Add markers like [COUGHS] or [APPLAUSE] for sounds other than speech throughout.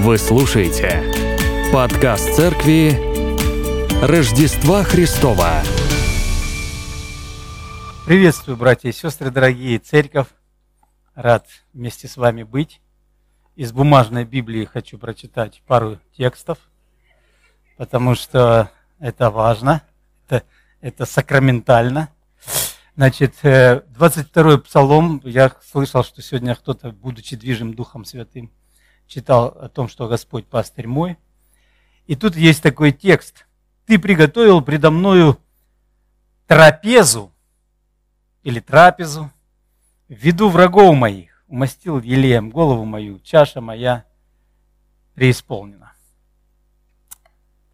Вы слушаете подкаст церкви Рождества Христова. Приветствую, братья и сестры, дорогие, церковь. Рад вместе с вами быть. Из бумажной Библии хочу прочитать пару текстов, потому что это важно, это, это сакраментально. Значит, 22-й э, псалом, я слышал, что сегодня кто-то, будучи движим Духом Святым, читал о том, что Господь пастырь мой. И тут есть такой текст. Ты приготовил предо мною трапезу или трапезу в виду врагов моих, умастил елеем голову мою, чаша моя преисполнена.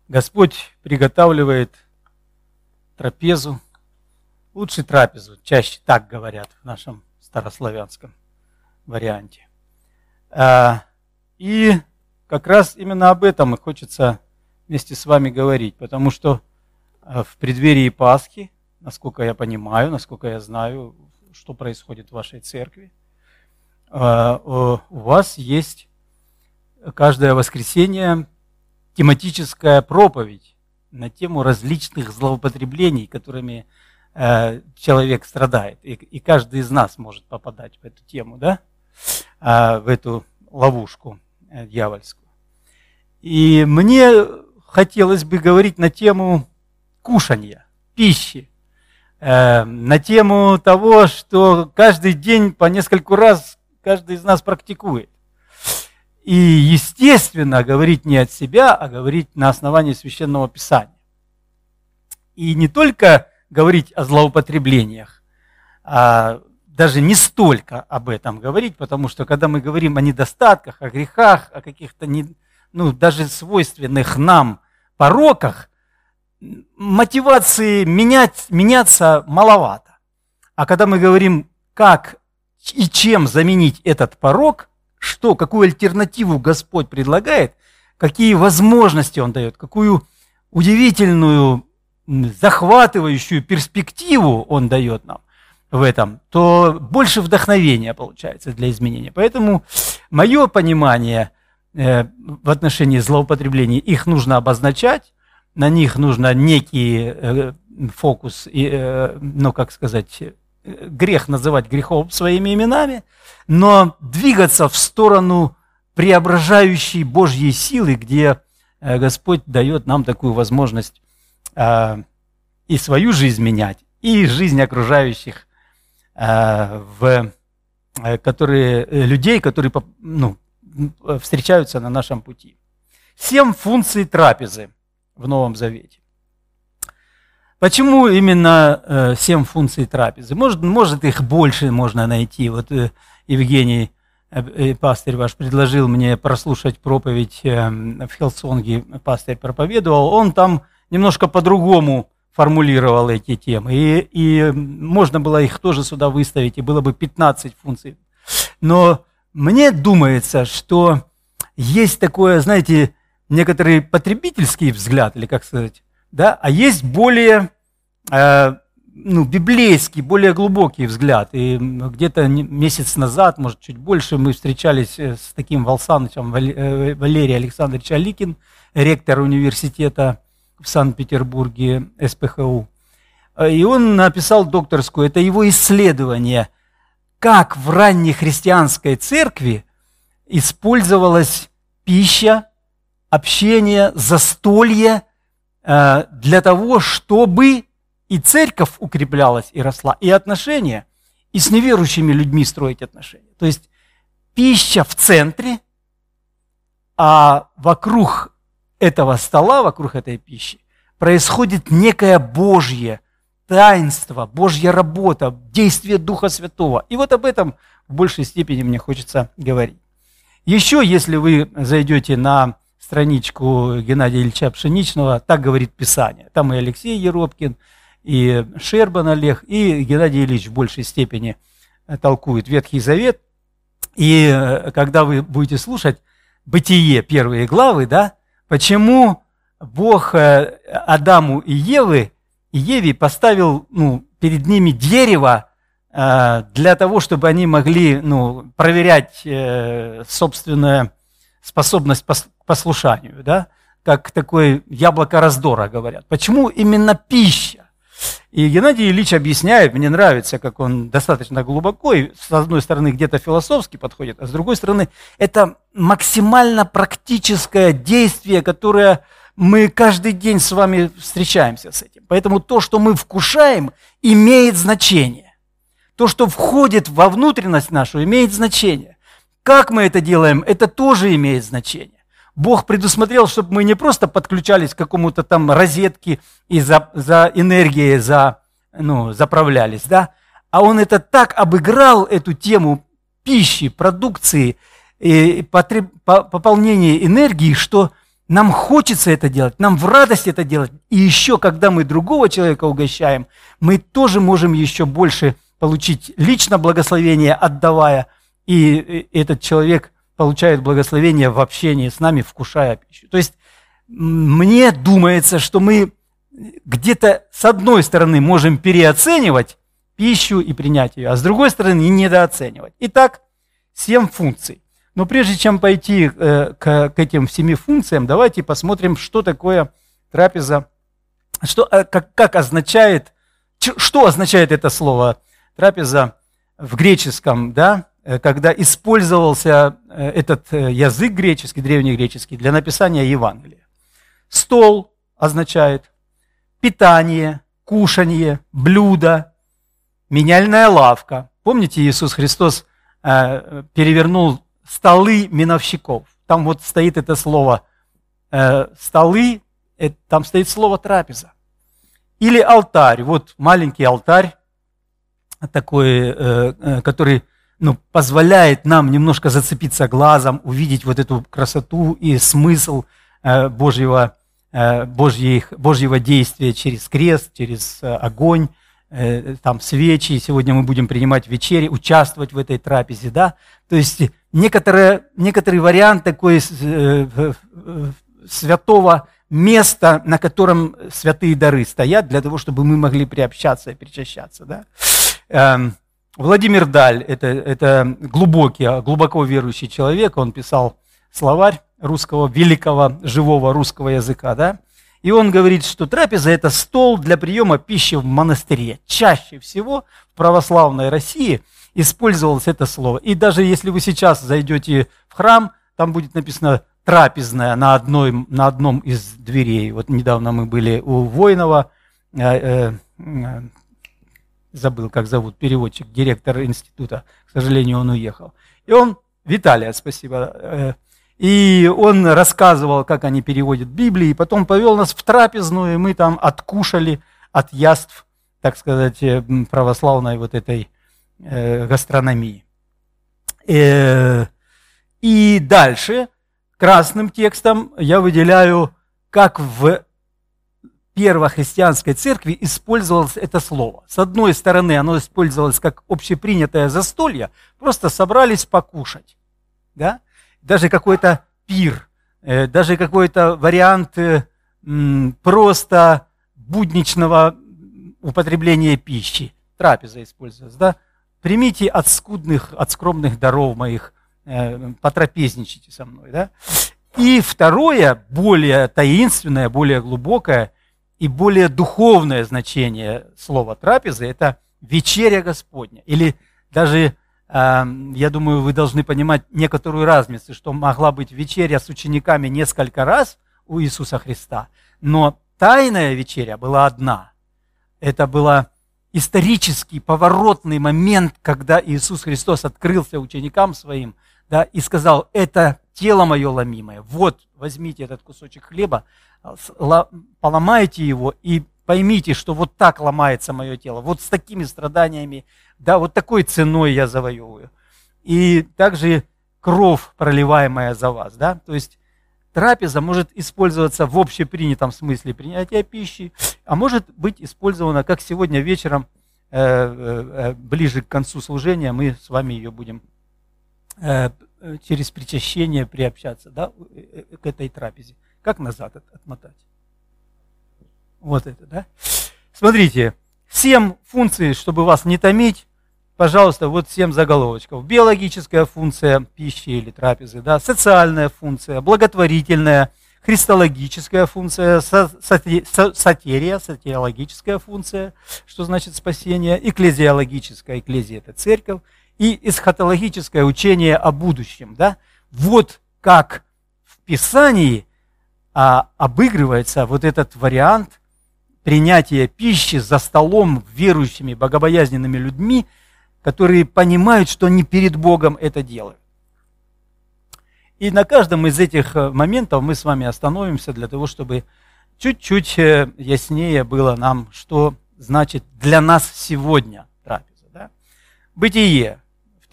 Господь приготавливает трапезу, лучше трапезу, чаще так говорят в нашем старославянском варианте. И как раз именно об этом и хочется вместе с вами говорить, потому что э, в преддверии Пасхи, насколько я понимаю, насколько я знаю, что происходит в вашей церкви, э, у вас есть каждое воскресенье тематическая проповедь на тему различных злоупотреблений, которыми э, человек страдает. И, каждый из нас может попадать в эту тему, да? в эту ловушку. Э, дьявольскую. И мне хотелось бы говорить на тему кушания, пищи, э, на тему того, что каждый день по нескольку раз каждый из нас практикует. И, естественно, говорить не от себя, а говорить на основании священного писания. И не только говорить о злоупотреблениях, а даже не столько об этом говорить, потому что когда мы говорим о недостатках, о грехах, о каких-то не, ну, даже свойственных нам пороках, мотивации менять, меняться маловато. А когда мы говорим, как и чем заменить этот порок, что, какую альтернативу Господь предлагает, какие возможности Он дает, какую удивительную, захватывающую перспективу Он дает нам, в этом, то больше вдохновения получается для изменения. Поэтому мое понимание э, в отношении злоупотреблений, их нужно обозначать, на них нужно некий э, фокус, э, ну, как сказать, грех называть грехом своими именами, но двигаться в сторону преображающей Божьей силы, где Господь дает нам такую возможность и свою жизнь менять, и жизнь окружающих в, э, которые, э, людей, которые ну, встречаются на нашем пути. Семь функций трапезы в Новом Завете. Почему именно семь функций трапезы? Может, может их больше можно найти. Вот Евгений, пастырь ваш, предложил мне прослушать проповедь в Хелсонге, пастырь проповедовал. Он там немножко по-другому формулировал эти темы. И, и можно было их тоже сюда выставить, и было бы 15 функций. Но мне думается, что есть такое, знаете, некоторый потребительский взгляд, или как сказать, да, а есть более э, ну, библейский, более глубокий взгляд. И где-то месяц назад, может, чуть больше, мы встречались э, с таким Волсанычем э, Валерием Александрович Аликин, ректор университета в Санкт-Петербурге СПХУ. И он написал докторскую, это его исследование, как в ранней христианской церкви использовалась пища, общение, застолье э, для того, чтобы и церковь укреплялась и росла, и отношения, и с неверующими людьми строить отношения. То есть пища в центре, а вокруг этого стола, вокруг этой пищи, происходит некое Божье таинство, Божья работа, действие Духа Святого. И вот об этом в большей степени мне хочется говорить. Еще, если вы зайдете на страничку Геннадия Ильича Пшеничного, так говорит Писание. Там и Алексей Еропкин, и Шербан Олег, и Геннадий Ильич в большей степени толкует Ветхий Завет. И э, когда вы будете слушать Бытие, первые главы, да, почему Бог э, Адаму и Евы, и Еве поставил ну, перед ними дерево э, для того, чтобы они могли ну, проверять э, собственное, способность к послушанию, да, как такое яблоко раздора, говорят. Почему именно пища? И Геннадий Ильич объясняет, мне нравится, как он достаточно глубоко, и с одной стороны где-то философски подходит, а с другой стороны это максимально практическое действие, которое мы каждый день с вами встречаемся с этим. Поэтому то, что мы вкушаем, имеет значение. То, что входит во внутренность нашу, имеет значение. Как мы это делаем, это тоже имеет значение. Бог предусмотрел, чтобы мы не просто подключались к какому-то там розетке и за, за энергией за, ну, заправлялись, да, а Он это так обыграл, эту тему пищи, продукции, и потреб, по, пополнения энергии, что нам хочется это делать, нам в радость это делать. И еще, когда мы другого человека угощаем, мы тоже можем еще больше получить лично благословение, отдавая, и этот человек получает благословение в общении с нами, вкушая пищу. То есть мне думается, что мы где-то с одной стороны можем переоценивать пищу и принять ее, а с другой стороны недооценивать. Итак, семь функций. Но прежде чем пойти э, к, к этим семи функциям, давайте посмотрим, что такое трапеза, что, э, как, как означает, что означает это слово трапеза в греческом, да, когда использовался э, этот э, язык греческий, древнегреческий, для написания Евангелия. Стол означает питание, кушанье, блюдо, меняльная лавка. Помните, Иисус Христос перевернул столы миновщиков. Там вот стоит это слово столы, там стоит слово трапеза. Или алтарь. Вот маленький алтарь, такой, который ну, позволяет нам немножко зацепиться глазом, увидеть вот эту красоту и смысл э, Божьего, э, Божьих, Божьего действия через крест, через э, огонь, там свечи. Сегодня мы будем принимать вечери, участвовать в этой трапезе, да. То есть некоторые, некоторый вариант такой святого места, на котором святые дары стоят, для того, чтобы мы могли приобщаться и причащаться, да. Владимир Даль, это, это глубокий, глубоко верующий человек, он писал словарь русского, великого, живого русского языка, да, и он говорит, что трапеза – это стол для приема пищи в монастыре. Чаще всего в православной России использовалось это слово. И даже если вы сейчас зайдете в храм, там будет написано трапезная на, одной, на одном из дверей. Вот недавно мы были у Воинова, э, э, забыл, как зовут, переводчик, директор института, к сожалению, он уехал. И он, Виталия, спасибо, э, и он рассказывал, как они переводят Библию, и потом повел нас в трапезную, и мы там откушали от яств, так сказать, э, православной вот этой э, гастрономии. И дальше красным текстом я выделяю, как в первохристианской церкви использовалось это слово. С одной стороны, оно использовалось как общепринятое застолье, просто собрались покушать. Да? Даже какой-то пир, э, даже какой-то вариант э, просто будничного употребления пищи. Трапеза используется. Да? Примите от скудных, от скромных даров моих, э, потрапезничайте со мной. Да? И второе, более таинственное, более глубокое – и более духовное значение слова трапезы – это вечеря Господня. Или даже, я думаю, вы должны понимать некоторую разницу, что могла быть вечеря с учениками несколько раз у Иисуса Христа, но тайная вечеря была одна. Это был исторический поворотный момент, когда Иисус Христос открылся ученикам своим да, и сказал, это тело мое ломимое, вот, возьмите этот кусочек хлеба, поломайте его и поймите, что вот так ломается мое тело, вот с такими страданиями, да, вот такой ценой я завоевываю. И также кровь, проливаемая за вас, да, то есть трапеза может использоваться в общепринятом смысле принятия пищи, а может быть использована, как сегодня вечером, э, э, э, ближе к концу служения, мы с вами ее будем через причащение приобщаться да, к этой трапезе. Как назад отмотать? Вот это, да? Смотрите, семь функций, чтобы вас не томить. пожалуйста, вот семь заголовочков. Биологическая функция пищи или трапезы, да, социальная функция, благотворительная, христологическая функция, сатерия, сатериологическая функция, что значит спасение, экклезиологическая, экклезия – это церковь, и эсхатологическое учение о будущем. Да? Вот как в Писании а, обыгрывается вот этот вариант принятия пищи за столом верующими, богобоязненными людьми, которые понимают, что они перед Богом это делают. И на каждом из этих э, моментов мы с вами остановимся для того, чтобы чуть-чуть э, яснее было нам, что значит для нас сегодня трапеза. Да? Бытие,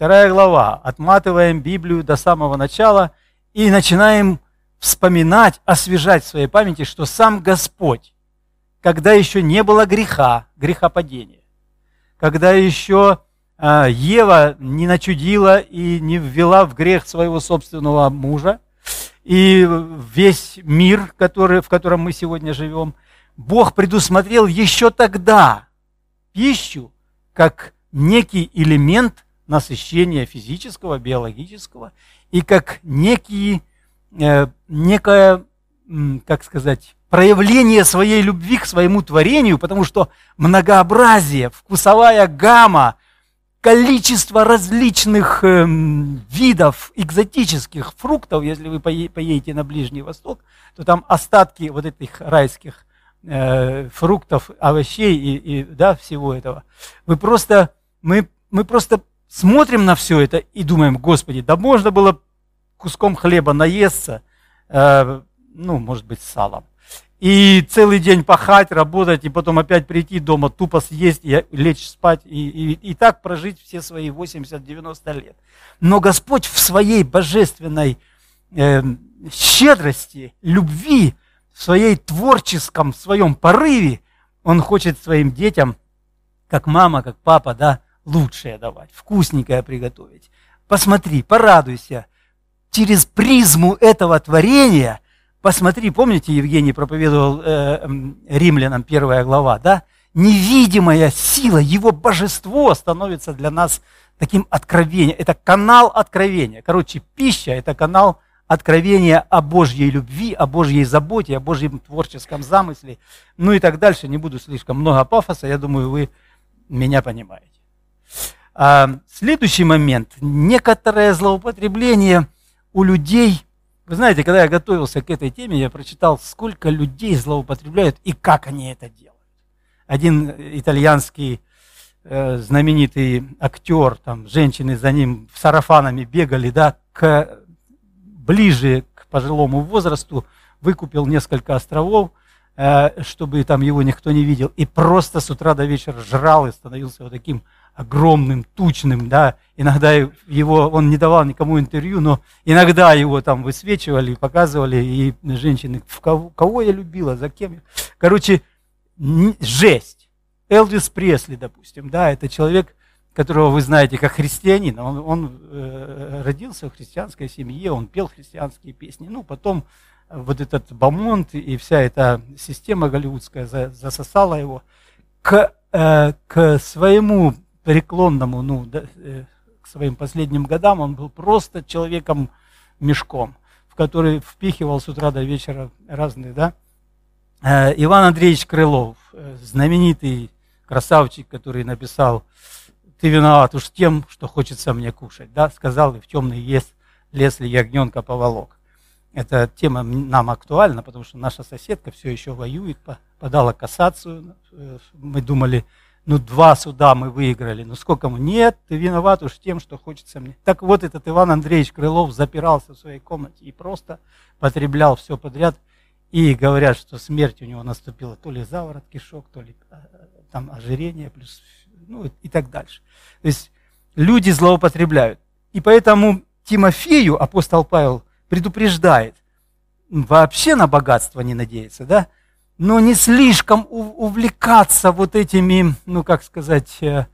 вторая глава. Отматываем Библию до самого начала и начинаем вспоминать, освежать в своей памяти, что сам Господь, когда еще не было греха, грехопадения, когда еще а, Ева не начудила и не ввела в грех своего собственного мужа, и весь мир, который, в котором мы сегодня живем, Бог предусмотрел еще тогда пищу как некий элемент насыщения физического, биологического, и как некий Э, некое, как сказать, проявление своей любви к своему творению, потому что многообразие, вкусовая гамма, количество различных э, видов экзотических фруктов, если вы поедете на Ближний Восток, то там остатки вот этих райских э, фруктов, овощей и, и да, всего этого. Вы просто, мы, мы просто смотрим на все это и думаем, Господи, да можно было куском хлеба наесться, э, ну, может быть, салом, и целый день пахать, работать, и потом опять прийти дома, тупо съесть, и лечь спать, и, и, и так прожить все свои 80-90 лет. Но Господь в своей божественной э, щедрости, любви, в своей творческом, в своем порыве, Он хочет своим детям, как мама, как папа, да, лучшее давать, вкусненькое приготовить. Посмотри, порадуйся, через призму этого творения, посмотри, помните, Евгений проповедовал э, римлянам первая глава, да? Невидимая сила, его божество становится для нас таким откровением. Это канал откровения. Короче, пища – это канал откровения о Божьей любви, о Божьей заботе, о Божьем творческом замысле, ну и так дальше. Не буду слишком много пафоса, я думаю, вы меня понимаете. А, следующий момент. Некоторое злоупотребление – у людей, вы знаете, когда я готовился к этой теме, я прочитал, сколько людей злоупотребляют и как они это делают. Один итальянский э, знаменитый актер, там женщины за ним в сарафанами бегали, да, к, ближе к пожилому возрасту, выкупил несколько островов, э, чтобы там его никто не видел, и просто с утра до вечера жрал и становился вот таким огромным, тучным, да, иногда его, он не давал никому интервью, но иногда его там высвечивали, показывали, и женщины, в кого, кого я любила, за кем. Короче, жесть. Элвис Пресли, допустим, да, это человек, которого вы знаете как христианин, он, он э, родился в христианской семье, он пел христианские песни, ну, потом вот этот Бамонт и вся эта система голливудская засосала его к, э, к своему преклонному, ну, да, э, к своим последним годам, он был просто человеком-мешком, в который впихивал с утра до вечера разные, да. Э, Иван Андреевич Крылов, э, знаменитый красавчик, который написал «Ты виноват уж тем, что хочется мне кушать», да, сказал, и в темный лес, лес ли ягненка поволок. Эта тема нам актуальна, потому что наша соседка все еще воюет, подала кассацию. Мы думали, ну, два суда мы выиграли, ну, сколько мы? Нет, ты виноват уж тем, что хочется мне. Так вот, этот Иван Андреевич Крылов запирался в своей комнате и просто потреблял все подряд. И говорят, что смерть у него наступила то ли заворот кишок, то ли а, там ожирение, плюс, ну, и так дальше. То есть люди злоупотребляют. И поэтому Тимофею апостол Павел предупреждает, вообще на богатство не надеяться, да, но не слишком увлекаться вот этими, ну как сказать, э,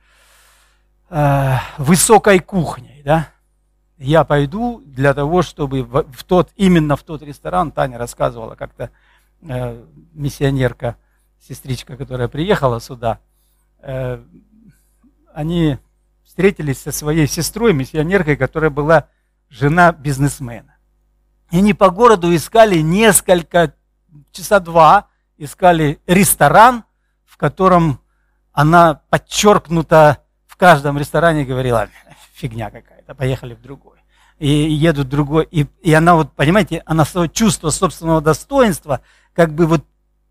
э, высокой кухней, да. Я пойду для того, чтобы в, тот, именно в тот ресторан, Таня рассказывала как-то, э, миссионерка, сестричка, которая приехала сюда, они встретились со своей сестрой, миссионеркой, которая была жена бизнесмена. И они по городу искали несколько, часа два, искали ресторан, в котором она подчеркнута в каждом ресторане говорила, фигня какая-то, поехали в другой. И едут другой. И, и она вот, понимаете, она свое чувство собственного достоинства как бы вот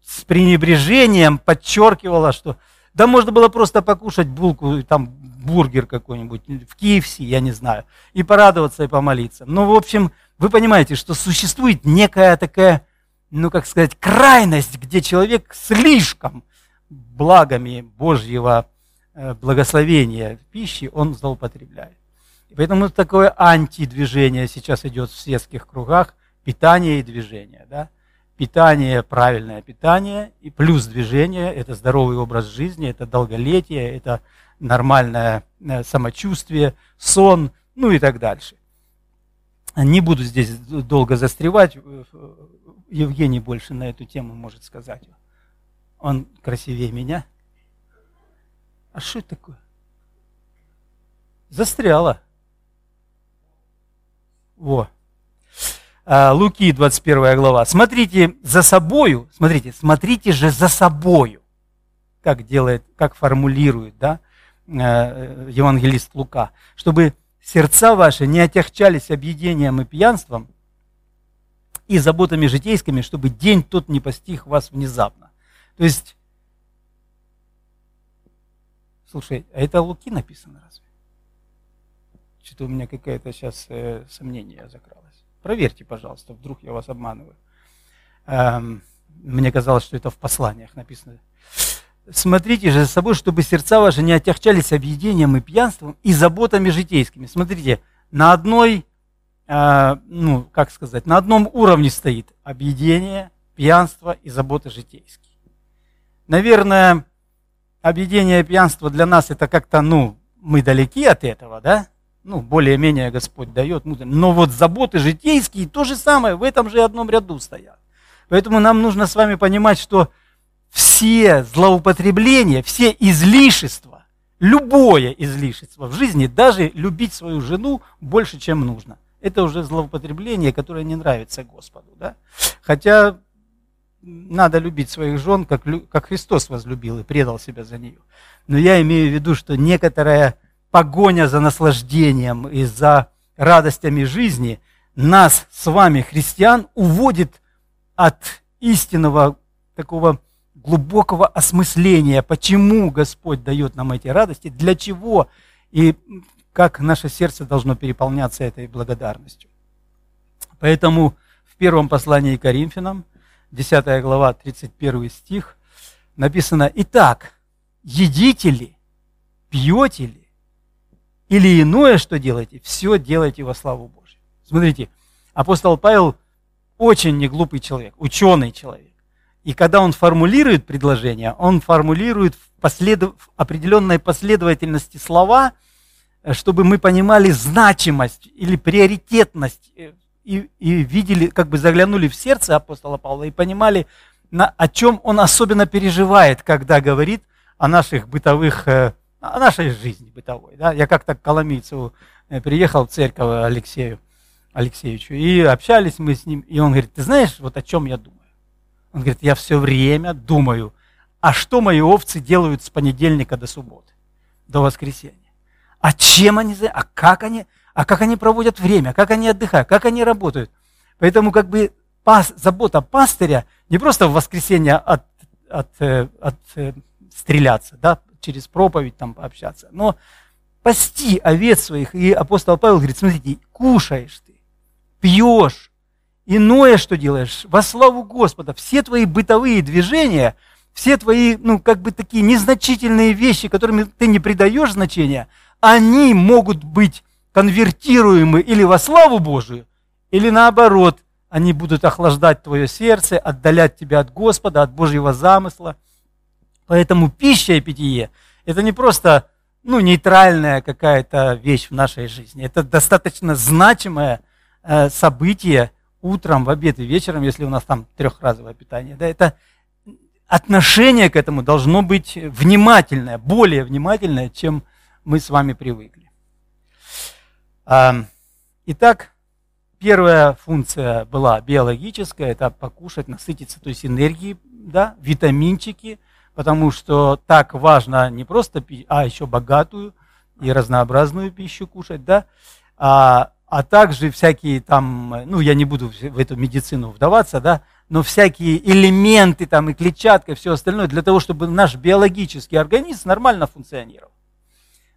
с пренебрежением подчеркивала, что да можно было просто покушать булку, там бургер какой-нибудь в KFC, я не знаю, и порадоваться и помолиться. Но, в общем, вы понимаете, что существует некая такая, ну, как сказать, крайность, где человек слишком благами Божьего э, благословения пищи он злоупотребляет. И поэтому такое антидвижение сейчас идет в светских кругах, питание и движение. Да? Питание, правильное питание, и плюс движение – это здоровый образ жизни, это долголетие, это нормальное э, самочувствие, сон, ну и так дальше. Не буду здесь долго застревать, Евгений больше на эту тему может сказать. Он красивее меня. А что это такое? Застряла. Во. А, Луки, 21 глава. Смотрите за собою, смотрите, смотрите же за собою, как делает, как формулирует, да, э, евангелист Лука, чтобы сердца ваши не отягчались объедением и пьянством и заботами житейскими, чтобы день тот не постиг вас внезапно. То есть, слушай, а это Луки написано разве? Что-то у меня какое-то сейчас э, сомнение закралось. Проверьте, пожалуйста, вдруг я вас обманываю. Эм, мне казалось, что это в посланиях написано. Смотрите же за собой, чтобы сердца ваши не отягчались объедением и пьянством и заботами житейскими. Смотрите, на одной, ну, как сказать, на одном уровне стоит объедение, пьянство и заботы житейские. Наверное, объедение и пьянство для нас это как-то, ну, мы далеки от этого, да? Ну, более-менее Господь дает. Но вот заботы житейские то же самое, в этом же одном ряду стоят. Поэтому нам нужно с вами понимать, что все злоупотребления, все излишества, любое излишество в жизни, даже любить свою жену больше, чем нужно. Это уже злоупотребление, которое не нравится Господу. Да? Хотя надо любить своих жен, как, как Христос возлюбил и предал себя за нее. Но я имею в виду, что некоторая погоня за наслаждением и за радостями жизни нас с вами, христиан, уводит от истинного такого глубокого осмысления, почему Господь дает нам эти радости, для чего и как наше сердце должно переполняться этой благодарностью. Поэтому в первом послании к Коринфянам, 10 глава, 31 стих, написано, «Итак, едите ли, пьете ли, или иное, что делаете, все делайте во славу Божию». Смотрите, апостол Павел очень неглупый человек, ученый человек. И когда он формулирует предложение, он формулирует в, послед... в определенной последовательности слова, чтобы мы понимали значимость или приоритетность э, и, и видели, как бы заглянули в сердце апостола Павла и понимали, на, о чем он особенно переживает, когда говорит о наших бытовых, э, о нашей жизни бытовой. Да? Я как-то к Коломийцу приехал в церковь Алексею Алексеевичу, и общались мы с ним, и он говорит, ты знаешь, вот о чем я думаю? Он говорит, я все время думаю, а что мои овцы делают с понедельника до субботы, до воскресенья? А чем они, а как они, а как они проводят время, как они отдыхают, как они работают? Поэтому как бы пас, забота пастыря не просто в воскресенье от, от, от, от э, стреляться, да, через проповедь там пообщаться, но пасти овец своих. И апостол Павел говорит, смотрите, кушаешь ты, пьешь, Иное, что делаешь, во славу Господа, все твои бытовые движения, все твои, ну, как бы такие незначительные вещи, которыми ты не придаешь значения, они могут быть конвертируемы или во славу Божию, или наоборот, они будут охлаждать твое сердце, отдалять тебя от Господа, от Божьего замысла. Поэтому пища и питье – это не просто ну, нейтральная какая-то вещь в нашей жизни. Это достаточно значимое э, событие, утром, в обед и вечером, если у нас там трехразовое питание. Да, это отношение к этому должно быть внимательное, более внимательное, чем мы с вами привыкли. Итак, первая функция была биологическая, это покушать, насытиться, то есть энергии, да, витаминчики, потому что так важно не просто пить, а еще богатую и разнообразную пищу кушать, да, а, а также всякие там, ну я не буду в эту медицину вдаваться, да, но всякие элементы там и клетчатка и все остальное для того, чтобы наш биологический организм нормально функционировал.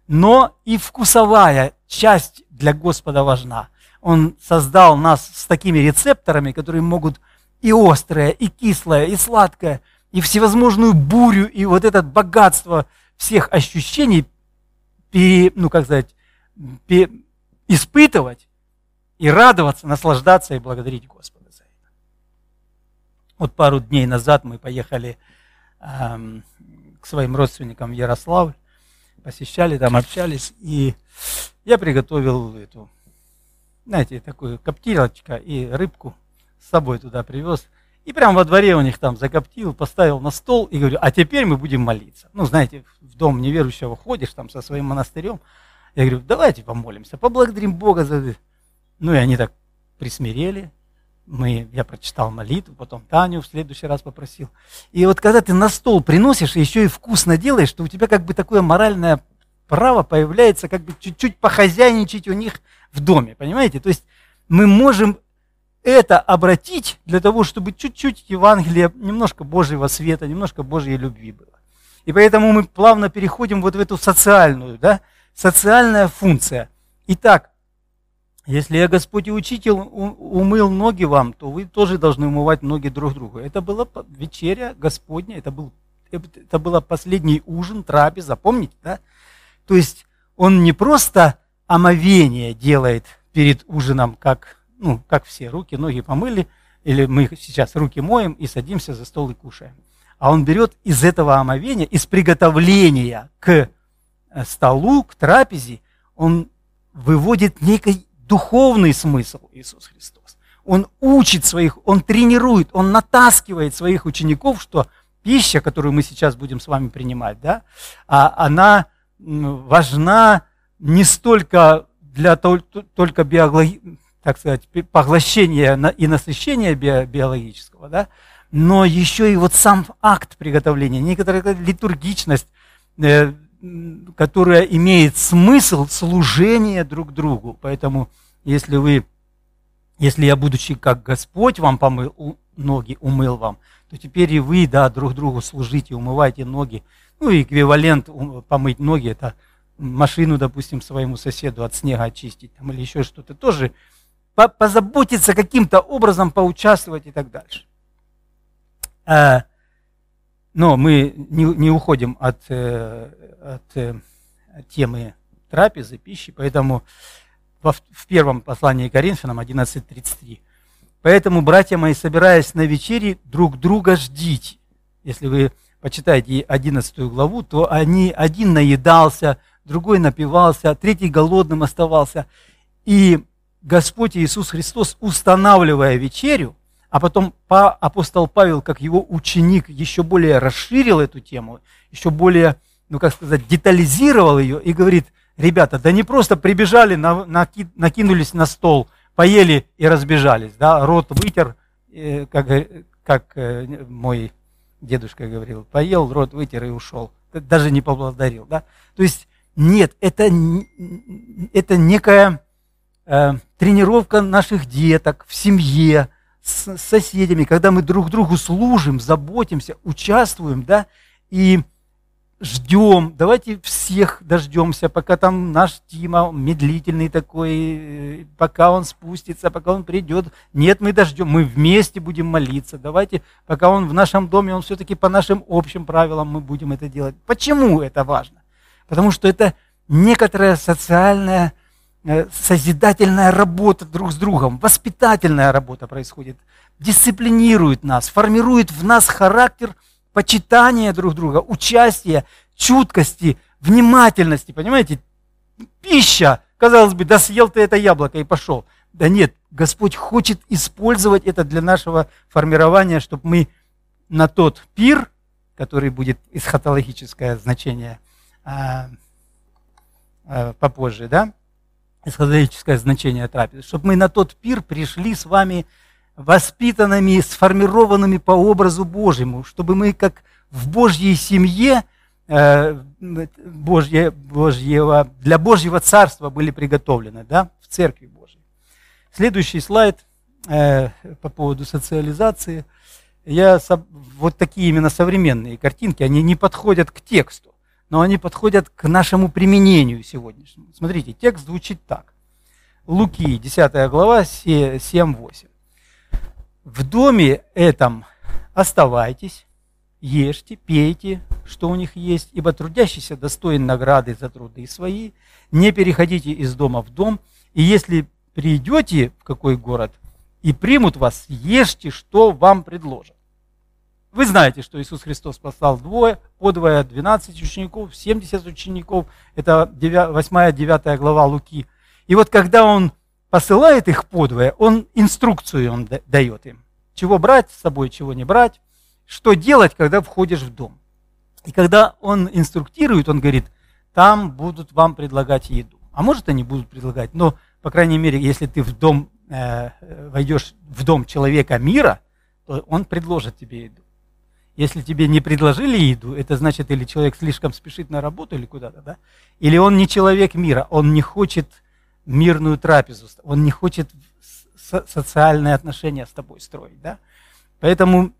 Но и вкусовая часть для Господа важна. Он создал нас с такими рецепторами, которые могут и острое, и кислое, и сладкое, и всевозможную бурю, и вот это богатство всех ощущений ну, как сказать, испытывать и радоваться, наслаждаться и благодарить Господа за это. Вот пару дней назад мы поехали эм, к своим родственникам в Ярославль, посещали там, общались, и я приготовил эту, знаете, такую коптилочка и рыбку с собой туда привез. И прямо во дворе у них там закоптил, поставил на стол и говорю, а теперь мы будем молиться. Ну, знаете, в дом неверующего ходишь там со своим монастырем. Я говорю, давайте помолимся, поблагодарим Бога за... Ну, и они так присмирели. Мы, я прочитал молитву, потом Таню в следующий раз попросил. И вот когда ты на стол приносишь, еще и вкусно делаешь, то у тебя как бы такое моральное право появляется как бы чуть-чуть похозяйничать у них в доме, понимаете? То есть мы можем это обратить для того, чтобы чуть-чуть Евангелие, немножко Божьего света, немножко Божьей любви было. И поэтому мы плавно переходим вот в эту социальную, да, социальная функция. Итак, если я Господь и Учитель умыл ноги вам, то вы тоже должны умывать ноги друг другу. Это была вечеря Господня, это, был, это была последний ужин, трапеза, помните, да? То есть он не просто омовение делает перед ужином, как ну, как все, руки, ноги помыли, или мы сейчас руки моем и садимся за стол и кушаем. А он берет из этого омовения, из приготовления к э, столу, к трапезе, он выводит некий духовный смысл Иисус Христос. Он учит своих, он тренирует, он натаскивает своих учеников, что пища, которую мы сейчас будем с вами принимать, да, а она важна не столько для только биологии, так сказать, поглощения и насыщения биологического, да, но еще и вот сам акт приготовления, некоторая литургичность, э, которая имеет смысл служения друг другу. Поэтому, если вы, если я, будучи как Господь вам помыл ноги, умыл вам, то теперь и вы, да, друг другу служите, умывайте ноги. Ну, эквивалент помыть ноги, это машину, допустим, своему соседу от снега очистить, там, или еще что-то, тоже позаботиться каким-то образом, поучаствовать и так дальше. Но мы не, не уходим от, э, от, э, темы трапезы, пищи, поэтому в, в первом послании Коринфянам 11.33. Поэтому, братья мои, собираясь на вечере, друг друга ждите. Если вы почитаете 11 главу, то они, один наедался, другой напивался, третий голодным оставался. И Господь Иисус Христос, устанавливая вечерю, а потом апостол Павел, как его ученик, еще более расширил эту тему, еще более, ну как сказать, детализировал ее и говорит, ребята, да не просто прибежали, на, наки, накинулись на стол, поели и разбежались, да, рот вытер, э, как, как э, мой дедушка говорил, поел, рот вытер и ушел, даже не поблагодарил, да. То есть нет, это, это некая Э, тренировка наших деток в семье, с соседями, когда мы друг другу служим, заботимся, участвуем, да, и ждем, давайте всех дождемся, пока там наш Тима медлительный такой, э, пока он спустится, пока он придет. Нет, мы дождем, мы вместе будем молиться. Давайте, пока он в нашем доме, он все-таки по нашим общим правилам мы будем это делать. Почему это важно? Потому что это некоторая социальная созидательная работа друг с другом, воспитательная работа происходит, дисциплинирует нас, формирует в нас характер почитания друг друга, участия, чуткости, внимательности, понимаете? Пища, казалось бы, да съел ты это яблоко и пошел. Да нет, Господь хочет использовать это для нашего формирования, чтобы мы на тот пир, который будет эсхатологическое значение а, а, попозже, да, эсхатологическое значение трапезы, чтобы мы на тот пир пришли с вами воспитанными, сформированными по образу Божьему, чтобы мы как в Божьей семье э, Божье, Божьего, для Божьего Царства были приготовлены, да, в Церкви Божьей. Следующий слайд э, по поводу социализации. Я вот такие именно современные картинки, они не подходят к тексту, но они подходят к нашему применению сегодняшнему. Смотрите, текст звучит так. Луки, 10 глава, 7-8. В доме этом оставайтесь, ешьте, пейте, что у них есть, ибо трудящийся достоин награды за труды свои. Не переходите из дома в дом, и если придете в какой город и примут вас, ешьте, что вам предложат. Вы знаете, что Иисус Христос послал двое, подвое 12 учеников, 70 учеников. Это 8-9 глава Луки. И вот когда Он посылает их подвое, Он инструкцию он дает им. Чего брать с собой, чего не брать что делать, когда входишь в дом. И когда он инструктирует, он говорит, там будут вам предлагать еду. А может, они будут предлагать, но, по крайней мере, если ты в дом, э, войдешь в дом человека мира, то он предложит тебе еду. Если тебе не предложили еду, это значит, или человек слишком спешит на работу или куда-то, да? Или он не человек мира, он не хочет мирную трапезу, он не хочет социальные отношения с тобой строить, да? Поэтому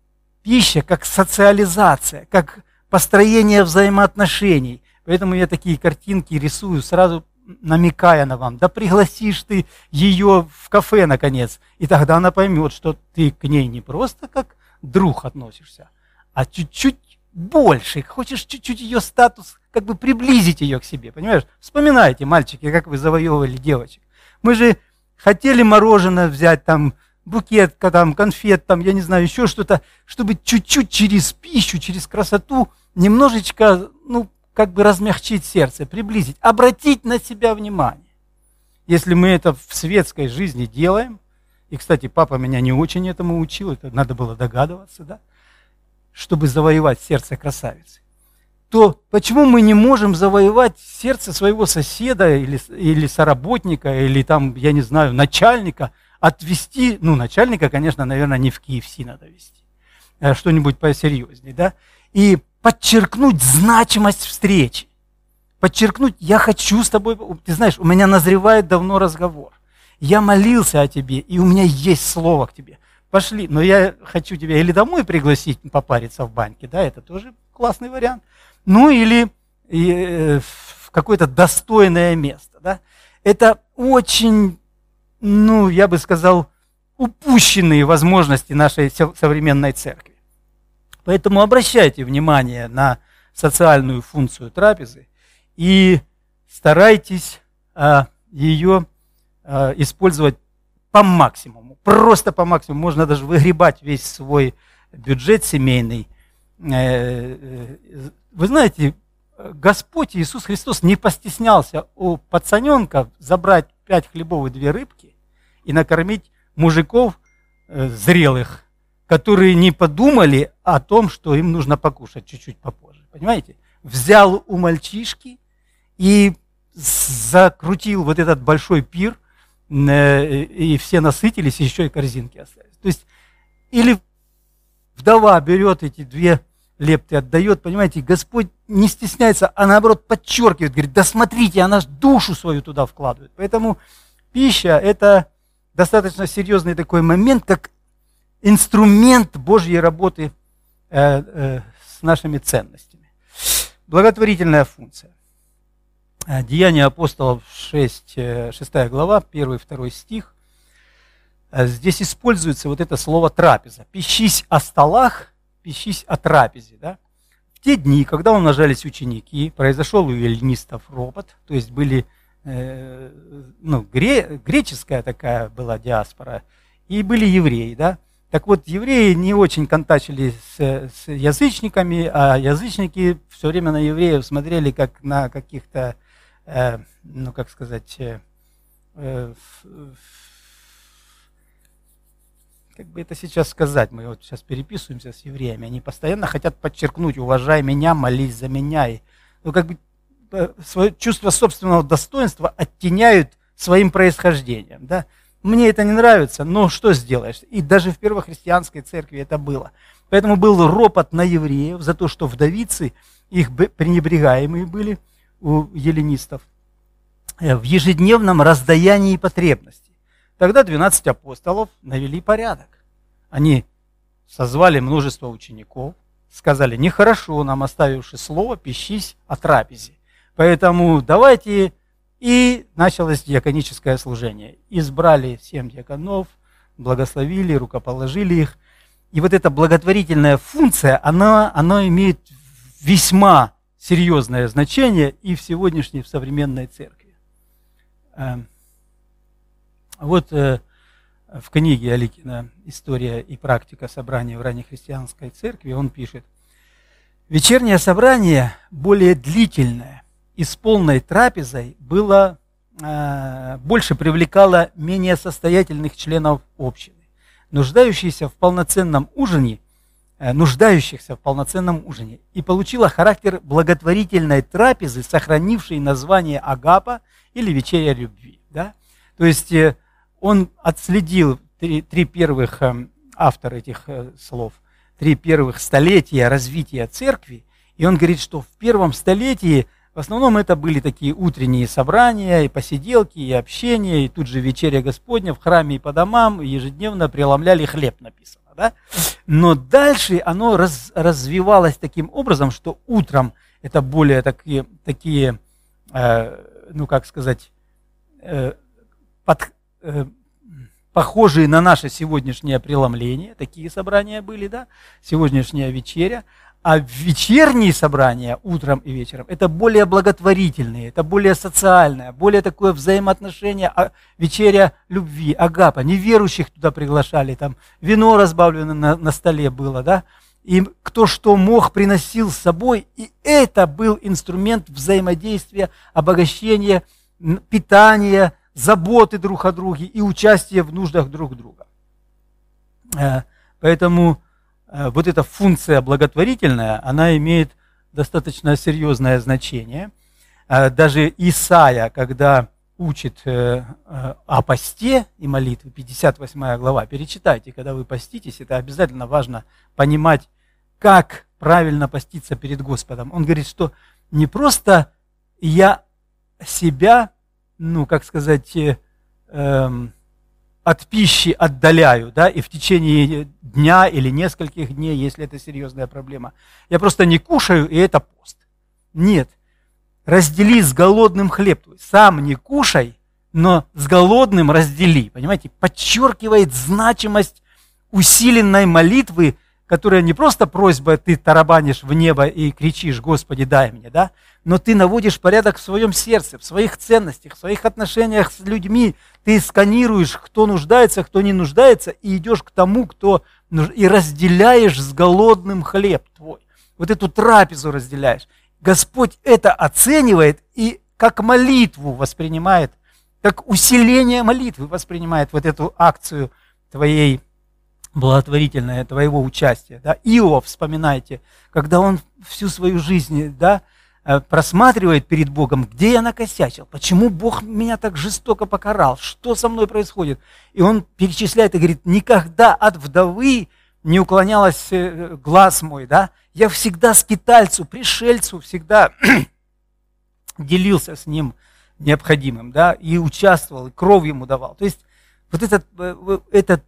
пища как социализация, как построение взаимоотношений. Поэтому я такие картинки рисую, сразу намекая на вам. Да пригласишь ты ее в кафе, наконец, и тогда она поймет, что ты к ней не просто как друг относишься, а чуть-чуть больше. Хочешь чуть-чуть ее статус, как бы приблизить ее к себе, понимаешь? Вспоминайте, мальчики, как вы завоевывали девочек. Мы же хотели мороженое взять там букет, там, конфет, там, я не знаю, еще что-то, чтобы чуть-чуть через пищу, через красоту немножечко, ну, как бы размягчить сердце, приблизить, обратить на себя внимание. Если мы это в светской жизни делаем, и, кстати, папа меня не очень этому учил, это надо было догадываться, да, чтобы завоевать сердце красавицы, то почему мы не можем завоевать сердце своего соседа или, или соработника, или там, я не знаю, начальника – отвести, ну, начальника, конечно, наверное, не в KFC надо вести, а что-нибудь посерьезнее, да, и подчеркнуть значимость встречи, подчеркнуть, я хочу с тобой, ты знаешь, у меня назревает давно разговор, я молился о тебе, и у меня есть слово к тебе, пошли, но я хочу тебя или домой пригласить попариться в баньке, да, это тоже классный вариант, ну или э, в какое-то достойное место, да, это очень ну, я бы сказал, упущенные возможности нашей современной церкви. Поэтому обращайте внимание на социальную функцию трапезы и старайтесь а, ее а, использовать по максимуму, просто по максимуму. Можно даже выгребать весь свой бюджет семейный. Э, э, вы знаете, Господь Иисус Христос не постеснялся у пацаненка забрать пять хлебов и две рыбки и накормить мужиков э, зрелых, которые не подумали о том, что им нужно покушать чуть-чуть попозже. Понимаете? Взял у мальчишки и закрутил вот этот большой пир, и все насытились, и еще и корзинки остались. То есть, или вдова берет эти две лепты, отдает, понимаете, Господь не стесняется, а наоборот подчеркивает, говорит, да смотрите, она душу свою туда вкладывает. Поэтому пища – это достаточно серьезный такой момент, как инструмент Божьей работы э, э, с нашими ценностями. Благотворительная функция. Э, Деяния апостолов 6, 6 э, глава, 1-2 стих. Э, здесь используется вот это слово трапеза. Пищись о столах, пищись о трапезе. Да? В те дни, когда умножались ученики, произошел у эллинистов ропот, то есть были Э, ну, гре, греческая такая была диаспора, и были евреи, да. Так вот, евреи не очень контачили с, с язычниками, а язычники все время на евреев смотрели как на каких-то, э, ну, как сказать, э, э, как бы это сейчас сказать, мы вот сейчас переписываемся с евреями, они постоянно хотят подчеркнуть, уважай меня, молись за меня. И, ну, как бы Э, свое чувство собственного достоинства оттеняют своим происхождением. Да? Мне это не нравится, но что сделаешь? И даже в первохристианской церкви это было. Поэтому был ропот на евреев за то, что вдовицы, их пренебрегаемые были у еленистов, э, в ежедневном раздаянии потребностей. Тогда 12 апостолов навели порядок. Они созвали множество учеников, сказали, нехорошо нам, оставивши слово, пищись о трапезе. Поэтому давайте... И началось диаконическое служение. Избрали семь диаконов, благословили, рукоположили их. И вот эта благотворительная функция, она, она имеет весьма серьезное значение и в сегодняшней, в современной церкви. Эм, вот э, в книге Аликина «История и практика собрания в раннехристианской церкви» он пишет, «Вечернее собрание более длительное и с полной трапезой было, э, больше привлекало менее состоятельных членов общины. Нуждающиеся в полноценном ужине, э, нуждающихся в полноценном ужине, и получила характер благотворительной трапезы, сохранившей название Агапа или Вечеря любви». Да? То есть э, он отследил три, три первых, э, автор этих э, слов, три первых столетия развития церкви, и он говорит, что в первом столетии в основном это были такие утренние собрания, и посиделки, и общение, и тут же вечеря Господня в храме и по домам, и ежедневно преломляли хлеб, написано. Да? Но дальше оно раз, развивалось таким образом, что утром это более такие, такие э, ну как сказать, э, под, Э, похожие на наше сегодняшнее преломление, такие собрания были, да, сегодняшняя вечеря, а вечерние собрания утром и вечером это более благотворительные, это более социальное, более такое взаимоотношение, а, вечеря любви, агапа. Неверующих туда приглашали, там вино разбавлено на, на столе было, да, и кто что мог, приносил с собой, и это был инструмент взаимодействия, обогащения, питания, заботы друг о друге и участие в нуждах друг друга. Э, поэтому вот эта функция благотворительная, она имеет достаточно серьезное значение. Э, даже Исаия, когда учит о посте и молитве, 58 глава, перечитайте, когда вы поститесь, это обязательно важно понимать, как правильно поститься перед Господом. Он говорит, что не просто я себя ну, как сказать, э, эм, от пищи отдаляю, да, и в течение дня или нескольких дней, если это серьезная проблема. Я просто не кушаю, и это пост. Нет. Раздели с голодным хлеб. Сам не кушай, но с голодным раздели. Понимаете? Подчеркивает значимость усиленной молитвы, которая не просто просьба, ты тарабанишь в небо и кричишь, Господи, дай мне, да, но ты наводишь порядок в своем сердце, в своих ценностях, в своих отношениях с людьми. Ты сканируешь, кто нуждается, кто не нуждается, и идешь к тому, кто и разделяешь с голодным хлеб твой. Вот эту трапезу разделяешь. Господь это оценивает и как молитву воспринимает, как усиление молитвы воспринимает вот эту акцию твоей благотворительное твоего участия. Да? Иов, вспоминайте, когда он всю свою жизнь да, Э, просматривает перед Богом, где я накосячил, почему Бог меня так жестоко покарал, что со мной происходит. И он перечисляет и говорит, никогда от вдовы не уклонялась э, глаз мой, да, я всегда скитальцу, пришельцу, всегда [CLEARS THROAT] делился с ним необходимым, да, и участвовал, и кровь ему давал. То есть вот этот, э, этот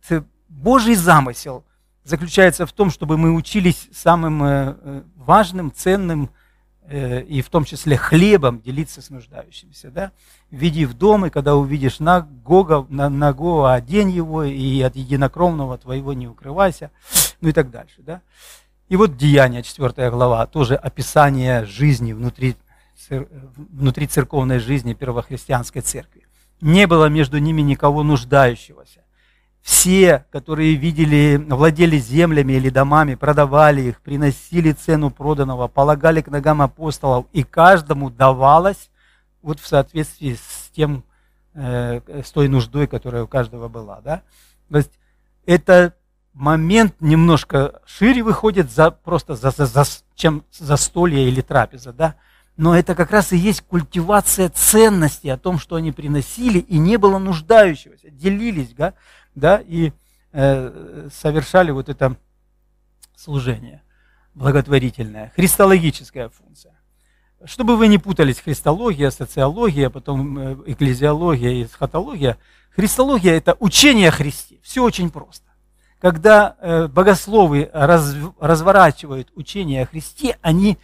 Божий замысел заключается в том, чтобы мы учились самым важным, ценным, Э, и в том числе хлебом делиться с нуждающимися. Да? Введи в дом, и когда увидишь нагого, нагого, одень его, и от единокровного твоего не укрывайся, ну и так дальше. Да? И вот Деяние, 4 глава, тоже описание жизни внутри, внутри церковной жизни первохристианской церкви. Не было между ними никого нуждающегося все, которые видели, владели землями или домами, продавали их, приносили цену проданного, полагали к ногам апостолов, и каждому давалось вот в соответствии с тем, э, с той нуждой, которая у каждого была. Да? То есть это момент немножко шире выходит за, просто за, за, за, чем застолье или трапеза. Да? но это как раз и есть культивация ценностей о том, что они приносили, и не было нуждающегося, делились, да, да и э, совершали вот это служение благотворительное, христологическая функция. Чтобы вы не путались, христология, социология, потом э, экклезиология и схотология, христология – это учение о Христе. Все очень просто. Когда э, богословы раз, разворачивают учение о Христе, они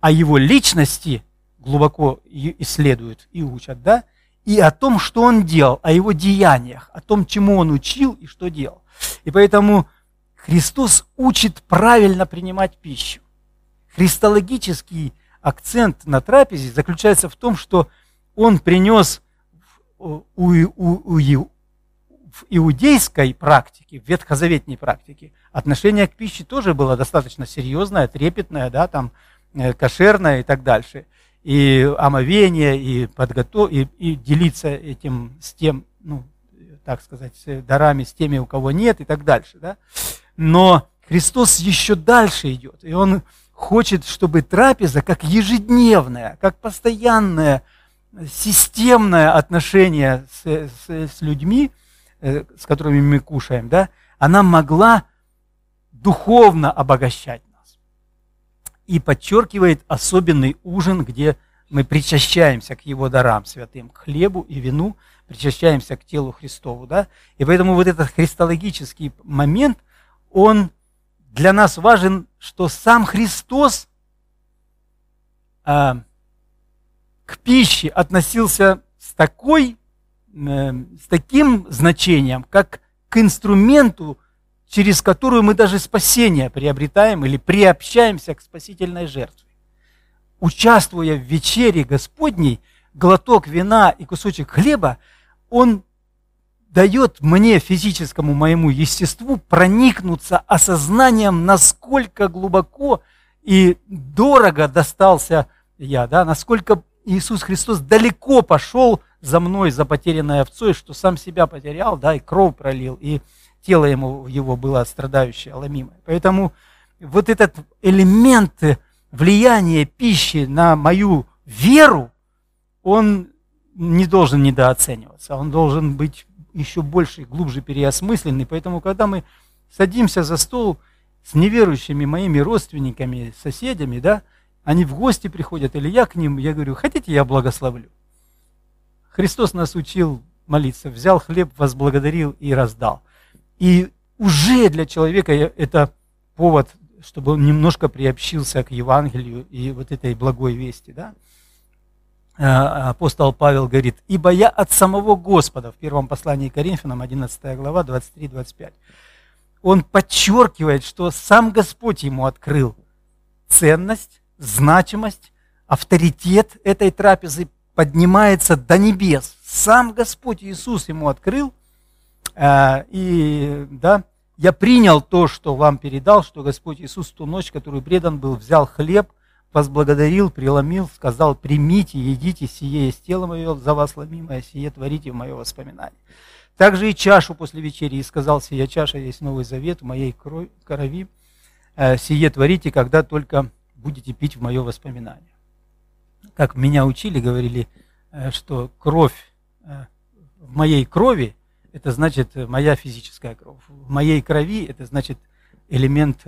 о его личности глубоко исследуют и учат, да, и о том, что он делал, о его деяниях, о том, чему он учил и что делал. И поэтому Христос учит правильно принимать пищу. Христологический акцент на трапезе заключается в том, что он принес у, у, у, в иудейской практике, в ветхозаветной практике, отношение к пище тоже было достаточно серьезное, трепетное, да, там, э, кошерное и так дальше. И омовение, и, подготов... и, и делиться этим с тем, ну, так сказать, дарами с теми, у кого нет, и так дальше. Да? Но Христос еще дальше идет, и Он хочет, чтобы трапеза, как ежедневное, как постоянное, системное отношение с, с, с людьми, э, с которыми мы кушаем, да, она могла духовно обогащать. И подчеркивает особенный ужин, где мы причащаемся к Его дарам святым, к хлебу и вину, причащаемся к телу Христову. Да? И поэтому вот этот христологический момент, он для нас важен, что сам Христос а, к пище относился с, такой, э, с таким значением, как к инструменту, через которую мы даже спасение приобретаем или приобщаемся к спасительной жертве. Участвуя в вечере Господней, глоток вина и кусочек хлеба, он дает мне, физическому моему естеству, проникнуться осознанием, насколько глубоко и дорого достался я, да, насколько Иисус Христос далеко пошел за мной, за потерянной овцой, что сам себя потерял, да, и кровь пролил, и тело ему, его было страдающее, ломимое. Поэтому вот этот элемент влияния пищи на мою веру, он не должен недооцениваться, он должен быть еще больше и глубже переосмысленный. Поэтому, когда мы садимся за стол с неверующими моими родственниками, соседями, да, они в гости приходят, или я к ним, я говорю, хотите, я благословлю. Христос нас учил молиться, взял хлеб, возблагодарил и раздал. И уже для человека это повод, чтобы он немножко приобщился к Евангелию и вот этой благой вести. Да? Э, апостол Павел говорит, «Ибо я от самого Господа» в первом послании к Коринфянам, 11 глава, 23-25. Он подчеркивает, что сам Господь ему открыл ценность, значимость, авторитет этой трапезы поднимается до небес. Сам Господь Иисус ему открыл, и да, я принял то, что вам передал, что Господь Иисус в ту ночь, которую предан был, взял хлеб, возблагодарил, преломил, сказал, примите, едите, сие есть тело мое, за вас ломимое, сие творите в мое воспоминание. Также и чашу после вечери, и сказал, сия чаша есть новый завет в моей крови, э, сие творите, когда только будете пить в мое воспоминание. Как меня учили, говорили, э, что кровь э, в моей крови, это значит моя физическая кровь. В моей крови это значит элемент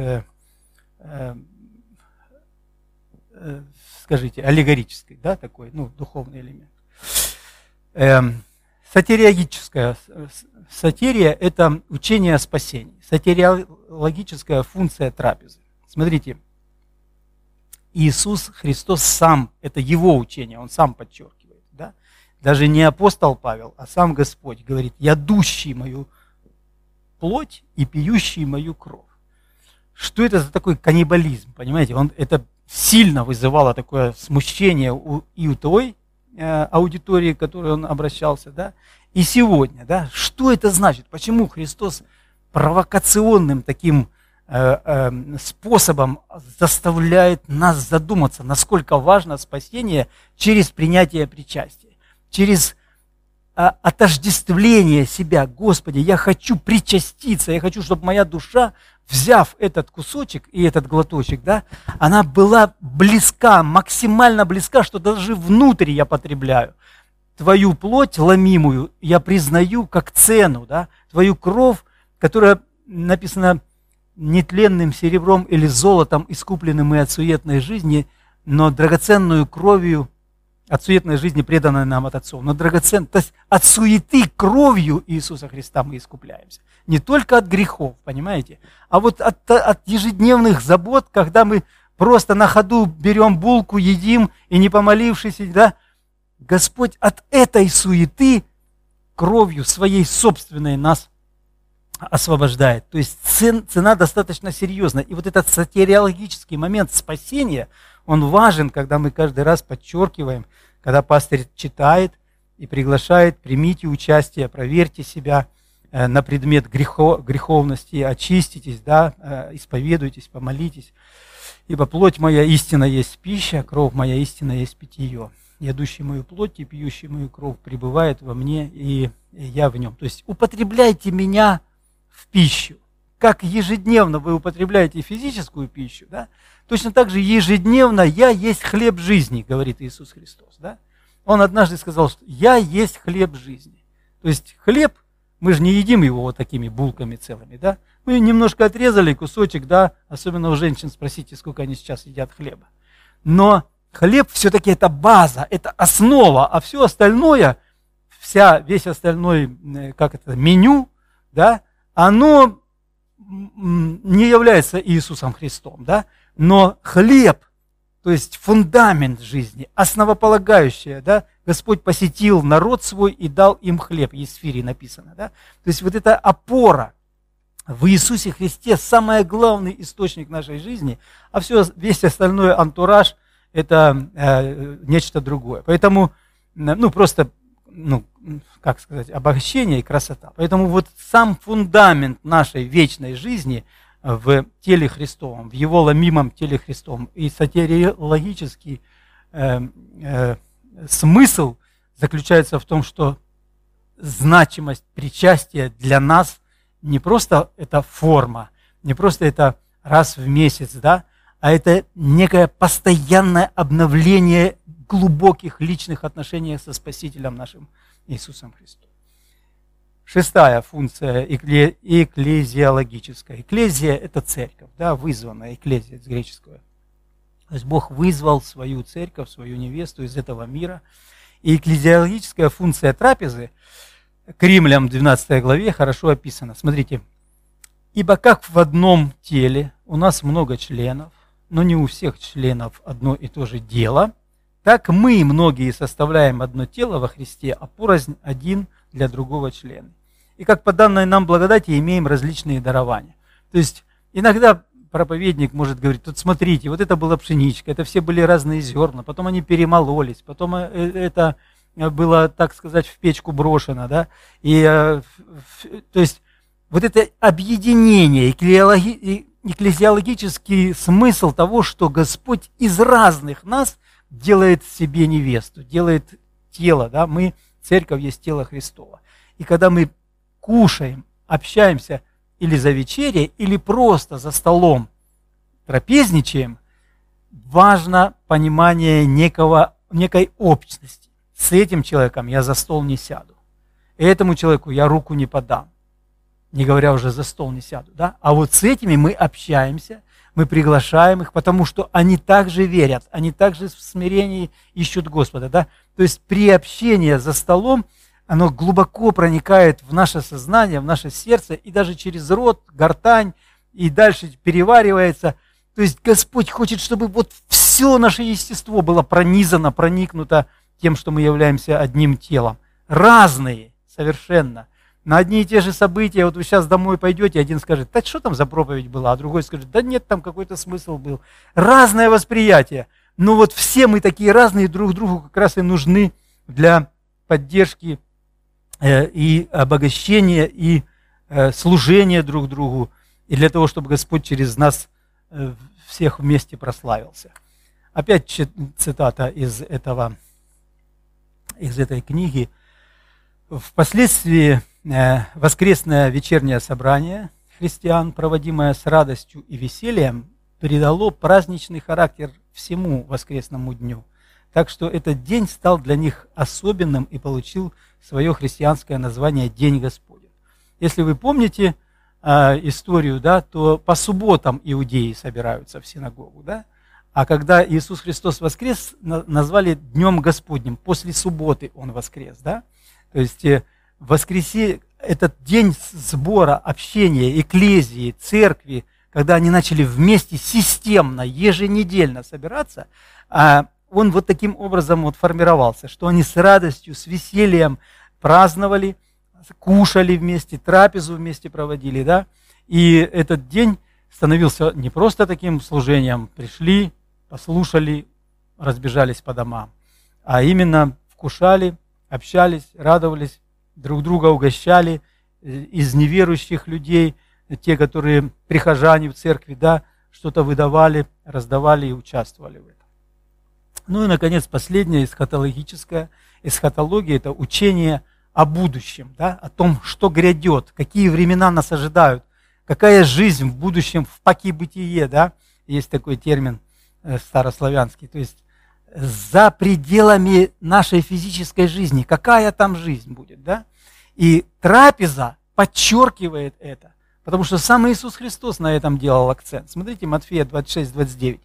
Э, скажите, аллегорический, да, такой, ну, духовный элемент. Эм, сатириологическая, сатирия – это учение о спасении. Сатириологическая функция трапезы. Смотрите, Иисус Христос сам, это его учение, он сам подчеркивает. Да? Даже не апостол Павел, а сам Господь говорит, ядущий мою плоть и пьющий мою кровь. Что это за такой каннибализм, понимаете? Он, это сильно вызывало такое смущение у, и у той э, аудитории, к которой он обращался, да, и сегодня, да, что это значит, почему Христос провокационным таким э, э, способом заставляет нас задуматься, насколько важно спасение через принятие причастия, через э, отождествление себя, Господи, я хочу причаститься, я хочу, чтобы моя душа взяв этот кусочек и этот глоточек, да, она была близка, максимально близка, что даже внутрь я потребляю. Твою плоть ломимую я признаю как цену, да, твою кровь, которая написана нетленным серебром или золотом, искупленным мы от суетной жизни, но драгоценную кровью от суетной жизни, преданной нам от Отцов, но драгоцен, то есть от суеты кровью Иисуса Христа мы искупляемся. Не только от грехов, понимаете, а вот от, от ежедневных забот, когда мы просто на ходу берем булку, едим и не помолившись, да, Господь от этой суеты кровью своей собственной нас освобождает. То есть цена достаточно серьезная. И вот этот сатериологический момент спасения, он важен, когда мы каждый раз подчеркиваем, когда пастырь читает и приглашает, примите участие, проверьте себя э, на предмет грехо, греховности, очиститесь, да, э, исповедуйтесь, помолитесь. Ибо плоть моя истина есть пища, кровь моя истина есть питье. Ядущий мою плоть и пьющий мою кровь пребывает во мне, и я в нем. То есть употребляйте меня в пищу. Как ежедневно вы употребляете физическую пищу, да, точно так же ежедневно я есть хлеб жизни, говорит Иисус Христос. Да? Он однажды сказал, что я есть хлеб жизни. То есть хлеб, мы же не едим его вот такими булками целыми, да? Мы немножко отрезали кусочек, да, особенно у женщин спросите, сколько они сейчас едят хлеба. Но хлеб все-таки это база, это основа, а все остальное, вся, весь остальной, э, как это, меню, да, оно не является Иисусом Христом, да, но хлеб, то есть фундамент жизни, основополагающее, да, Господь посетил народ свой и дал им хлеб, в Фире написано, да, то есть вот эта опора в Иисусе Христе самый главный источник нашей жизни, а все, весь остальной антураж – это э, нечто другое. Поэтому, ну, просто ну, как сказать, обогащение и красота. Поэтому вот сам фундамент нашей вечной жизни в теле Христовом, в его ломимом теле Христовом, и сатериологический э, э, смысл заключается в том, что значимость причастия для нас не просто это форма, не просто это раз в месяц, да, а это некое постоянное обновление глубоких личных отношениях со Спасителем нашим Иисусом Христом. Шестая функция экклезиологическая. Экклезия – это церковь, да, вызванная, экклезия с греческого. То есть Бог вызвал свою церковь, свою невесту из этого мира. И экклезиологическая функция трапезы к римлям 12 главе хорошо описана. Смотрите. «Ибо как в одном теле у нас много членов, но не у всех членов одно и то же дело, так мы, многие, составляем одно тело во Христе, а порознь один для другого члена. И как по данной нам благодати имеем различные дарования. То есть иногда проповедник может говорить, тут смотрите, вот это была пшеничка, это все были разные зерна, потом они перемололись, потом э, это было, так сказать, в печку брошено, да, и, э, то есть, вот это объединение, экклезиологический смысл того, что Господь из разных нас делает себе невесту, делает тело, да, мы, церковь есть тело Христова. И когда мы кушаем, общаемся или за вечерей, или просто за столом трапезничаем, важно понимание некого, некой общности. С этим человеком я за стол не сяду. Этому человеку я руку не подам. Не говоря уже за стол не сяду. Да? А вот с этими мы общаемся, мы приглашаем их, потому что они также верят, они также в смирении ищут Господа. Да? То есть приобщение за столом, оно глубоко проникает в наше сознание, в наше сердце, и даже через рот, гортань, и дальше переваривается. То есть Господь хочет, чтобы вот все наше естество было пронизано, проникнуто тем, что мы являемся одним телом. Разные совершенно – на одни и те же события, вот вы сейчас домой пойдете, один скажет, да что там за проповедь была, а другой скажет, да нет, там какой-то смысл был. Разное восприятие. Но вот все мы такие разные, друг другу как раз и нужны для поддержки э, и обогащения, и э, служения друг другу, и для того, чтобы Господь через нас э, всех вместе прославился. Опять цитата из этого, из этой книги. Впоследствии воскресное вечернее собрание христиан, проводимое с радостью и весельем, придало праздничный характер всему воскресному дню. Так что этот день стал для них особенным и получил свое христианское название День Господень. Если вы помните э, историю, да, то по субботам иудеи собираются в синагогу, да, а когда Иисус Христос воскрес, назвали Днем Господним. После субботы Он воскрес. Да? То есть э, воскресе, этот день сбора, общения, эклезии, церкви, когда они начали вместе системно, еженедельно собираться, а он вот таким образом вот формировался, что они с радостью, с весельем праздновали, кушали вместе, трапезу вместе проводили, да, и этот день становился не просто таким служением, пришли, послушали, разбежались по домам, а именно вкушали, общались, радовались, друг друга угощали, э, из неверующих людей, те, которые прихожане в церкви, да, что-то выдавали, раздавали и участвовали в этом. Ну и, наконец, последнее, эсхатологическое. Эсхатология – это учение о будущем, да, о том, что грядет, какие времена нас ожидают, какая жизнь в будущем, в паки бытие, да, есть такой термин Э, старославянский, то есть за пределами нашей физической жизни, какая там жизнь будет, да? И трапеза подчеркивает это, потому что сам Иисус Христос на этом делал акцент. Смотрите, Матфея 26, 29.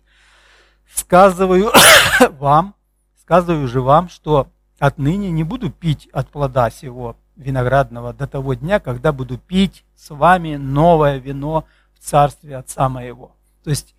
«Сказываю [COUGHS] вам, сказываю же вам, что отныне не буду пить от плода сего виноградного до того дня, когда буду пить с вами новое вино в царстве Отца моего». То есть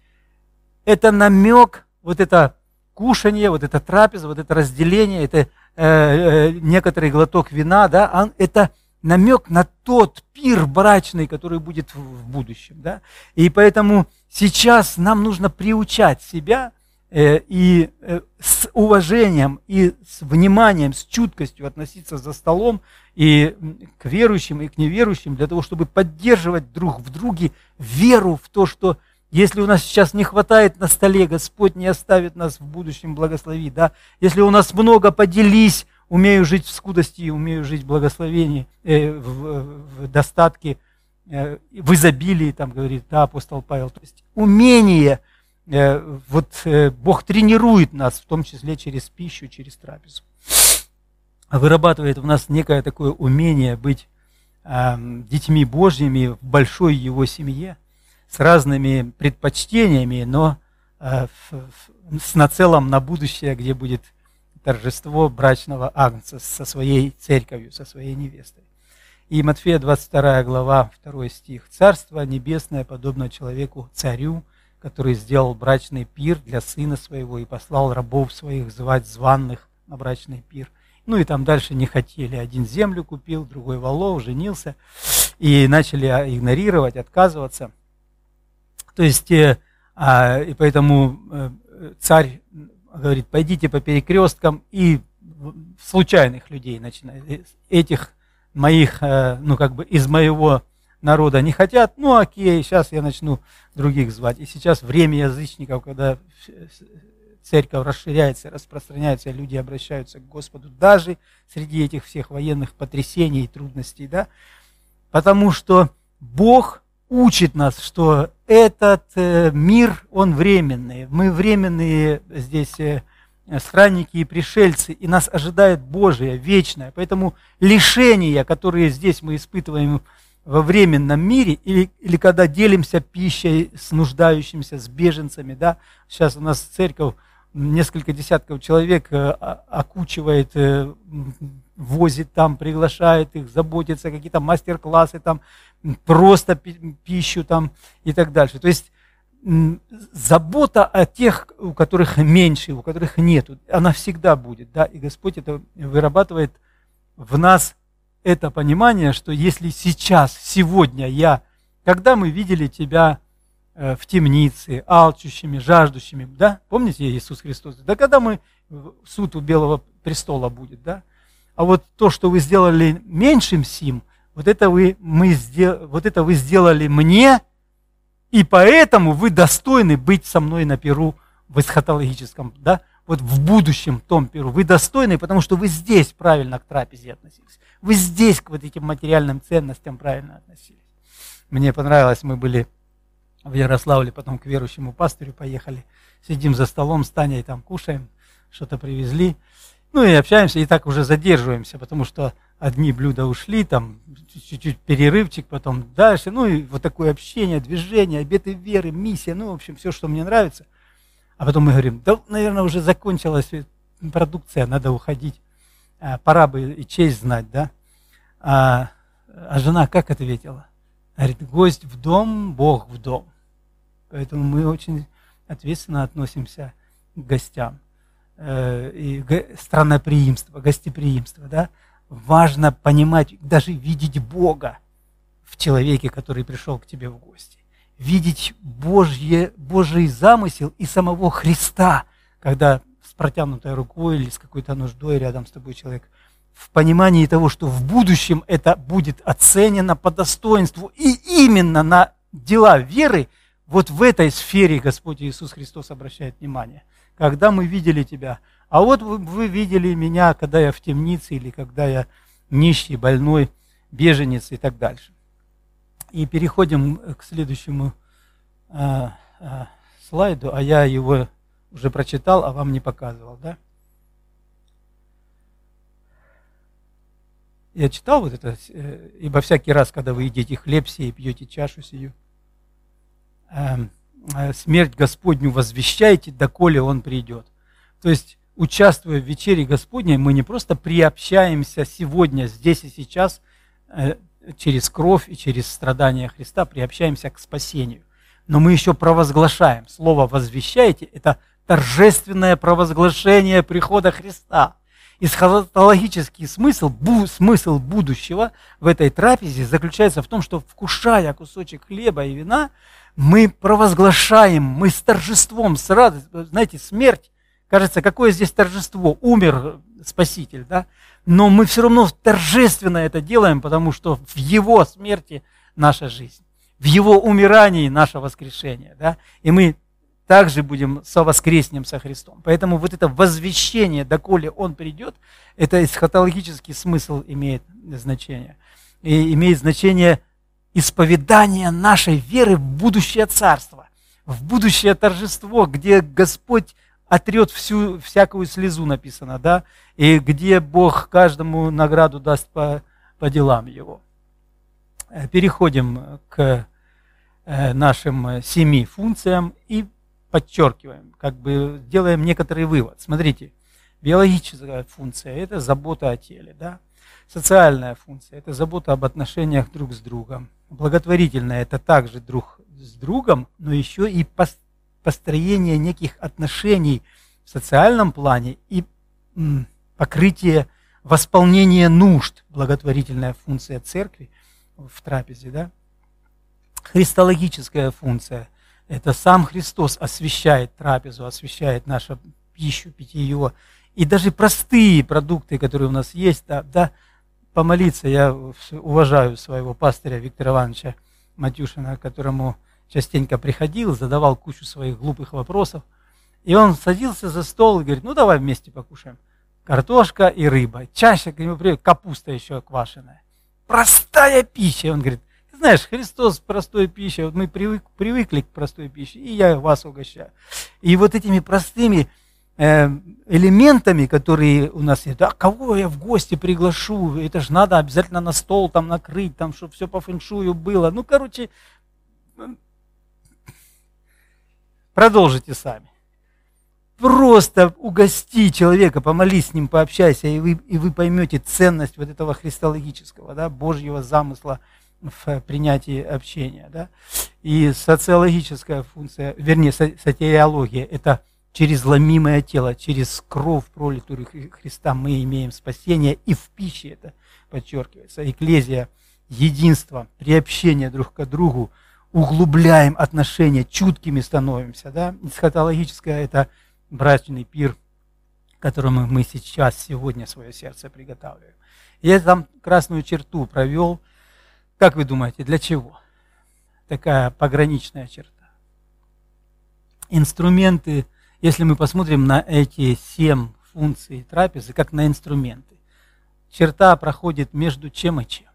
это намек, вот это кушание, вот это трапеза, вот это разделение, это э, э, некоторый глоток вина, да, это намек на тот пир брачный, который будет в будущем. Да? И поэтому сейчас нам нужно приучать себя э, и э, с уважением, и с вниманием, с чуткостью относиться за столом и к верующим, и к неверующим, для того, чтобы поддерживать друг в друге веру в то, что если у нас сейчас не хватает на столе, Господь не оставит нас в будущем благослови. Да? Если у нас много, поделись. Умею жить в скудости, умею жить в благословении, э, в, в достатке, э, в изобилии, там говорит да, апостол Павел. То есть умение, э, вот э, Бог тренирует нас, в том числе через пищу, через трапезу. Вырабатывает в нас некое такое умение быть э, детьми Божьими в большой Его семье – с разными предпочтениями, но э, с нацелом на будущее, где будет торжество брачного агнца со своей церковью, со своей невестой. И Матфея 22 глава, 2 стих. «Царство небесное подобно человеку, царю, который сделал брачный пир для сына своего и послал рабов своих звать званных на брачный пир». Ну и там дальше не хотели. Один землю купил, другой валов, женился. И начали игнорировать, отказываться – то есть, э, а, и поэтому э, царь говорит, пойдите по перекресткам и случайных людей начинает, э, этих моих, ну как бы из моего народа не хотят, ну окей, сейчас я начну других звать. И сейчас время язычников, когда церковь расширяется, распространяется, люди обращаются к Господу даже среди этих всех военных потрясений и трудностей, да, потому что Бог учит нас, что этот э, мир, он временный. Мы временные здесь э, странники и пришельцы, и нас ожидает Божие, вечное. Поэтому лишения, которые здесь мы испытываем во временном мире, или, или когда делимся пищей с нуждающимися, с беженцами, да, сейчас у нас церковь несколько десятков человек э, окучивает, возит там, приглашает их, заботится, какие-то мастер-классы там, просто пищу там и так дальше. То есть забота о тех, у которых меньше, у которых нет, она всегда будет. Да? И Господь это вырабатывает в нас это понимание, что если сейчас, сегодня я, когда мы видели тебя э, в темнице, алчущими, жаждущими, да, помните Иисус Христос? Да когда мы, суд у Белого престола будет, да? А вот то, что вы сделали меньшим сим – вот это вы, мы сдел... вот это вы сделали мне, и поэтому вы достойны быть со мной на перу в эсхатологическом, да, вот в будущем том перу. Вы достойны, потому что вы здесь правильно к трапезе относились. Вы здесь к вот этим материальным ценностям правильно относились. Мне понравилось, мы были в Ярославле, потом к верующему пастырю поехали. Сидим за столом с Таней, там кушаем, что-то привезли. Ну и общаемся, и так уже задерживаемся, потому что одни блюда ушли, там чуть-чуть перерывчик, потом дальше. Ну и вот такое общение, движение, обеты веры, миссия, ну, в общем, все, что мне нравится. А потом мы говорим, да, наверное, уже закончилась продукция, надо уходить. А, пора бы и честь знать, да? А, а жена как ответила? Говорит, гость в дом, Бог в дом. Поэтому мы очень ответственно относимся к гостям. Э, и странноприимство, гостеприимство. Да? Важно понимать, даже видеть Бога в человеке, который пришел к тебе в гости. Видеть Божье, Божий замысел и самого Христа, когда с протянутой рукой или с какой-то нуждой рядом с тобой человек в понимании того, что в будущем это будет оценено по достоинству и именно на дела веры – вот в этой сфере Господь Иисус Христос обращает внимание. Когда мы видели тебя, а вот вы, вы видели меня, когда я в темнице или когда я нищий, больной, беженец и так дальше. И переходим к следующему э, э, слайду, а я его уже прочитал, а вам не показывал, да? Я читал вот это, э, ибо всякий раз, когда вы едите хлеб сей и пьете чашу сию, Эм, э, смерть Господню возвещайте, доколе Он придет. То есть, участвуя в вечере Господней, мы не просто приобщаемся сегодня, здесь и сейчас, э, через кровь и через страдания Христа, приобщаемся к спасению. Но мы еще провозглашаем. Слово «возвещайте» – это торжественное провозглашение прихода Христа. Эсхатологический смысл, бу, смысл будущего в этой трапезе заключается в том, что вкушая кусочек хлеба и вина, мы провозглашаем, мы с торжеством, с радостью, знаете, смерть, кажется, какое здесь торжество, умер Спаситель, да? Но мы все равно торжественно это делаем, потому что в Его смерти наша жизнь, в Его умирании наше воскрешение, да? И мы также будем совоскреснем со Христом. Поэтому вот это возвещение, доколе Он придет, это эсхатологический смысл имеет значение. И имеет значение исповедание нашей веры в будущее царство, в будущее торжество, где Господь отрет всю, всякую слезу, написано, да, и где Бог каждому награду даст по, по делам его. Э, переходим к э, нашим семи функциям и подчеркиваем, как бы делаем некоторый вывод. Смотрите, биологическая функция – это забота о теле, да? Социальная функция – это забота об отношениях друг с другом. Благотворительная – это также друг с другом, но еще и построение неких отношений в социальном плане и покрытие, восполнение нужд, благотворительная функция церкви в трапезе. Да? Христологическая функция – это сам Христос освещает трапезу, освещает нашу пищу, питье. И даже простые продукты, которые у нас есть, да, да, помолиться. Я уважаю своего пастыря Виктора Ивановича Матюшина, которому частенько приходил, задавал кучу своих глупых вопросов. И он садился за стол и говорит, ну давай вместе покушаем. Картошка и рыба. Чаще к нему приходит капуста еще квашеная. Простая пища. Он говорит, знаешь, Христос простой пища, вот мы привык, привыкли к простой пище, и я вас угощаю. И вот этими простыми Э, элементами, которые у нас есть. А кого я в гости приглашу? Это же надо обязательно на стол там накрыть, там, чтобы все по фэншую было. Ну, короче, продолжите сами. Просто угости человека, помолись с ним, пообщайся, и вы, и вы поймете ценность вот этого христологического, да, Божьего замысла в принятии общения. Да. И социологическая функция, вернее, сатиология – это – через ломимое тело, через кровь, пролитую Христа, мы имеем спасение, и в пище это подчеркивается. Экклезия, единство, приобщение друг к другу, углубляем отношения, чуткими становимся. Да? Эсхатологическое – это брачный пир, которому мы сейчас, сегодня свое сердце приготавливаем. Я там красную черту провел. Как вы думаете, для чего? Такая пограничная черта. Инструменты если мы посмотрим на эти семь функций трапезы, как на инструменты, черта проходит между чем и чем.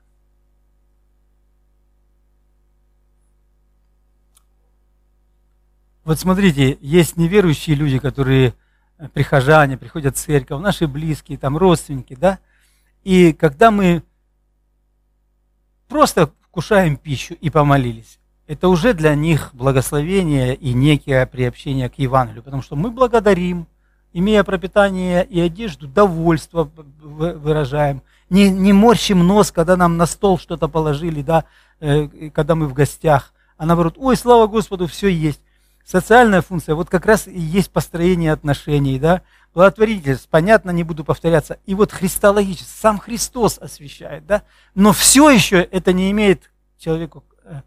Вот смотрите, есть неверующие люди, которые э, прихожане, приходят в церковь, наши близкие, там родственники, да? И когда мы просто вкушаем пищу и помолились, это уже для них благословение и некое приобщение к Евангелию, потому что мы благодарим, имея пропитание и одежду, довольство выражаем, не, не морщим нос, когда нам на стол что-то положили, да, э, когда мы в гостях, а наоборот, ой, слава Господу, все есть. Социальная функция, вот как раз и есть построение отношений, да, благотворительность, понятно, не буду повторяться. И вот христологически, сам Христос освещает, да, но все еще это не имеет человеку, э,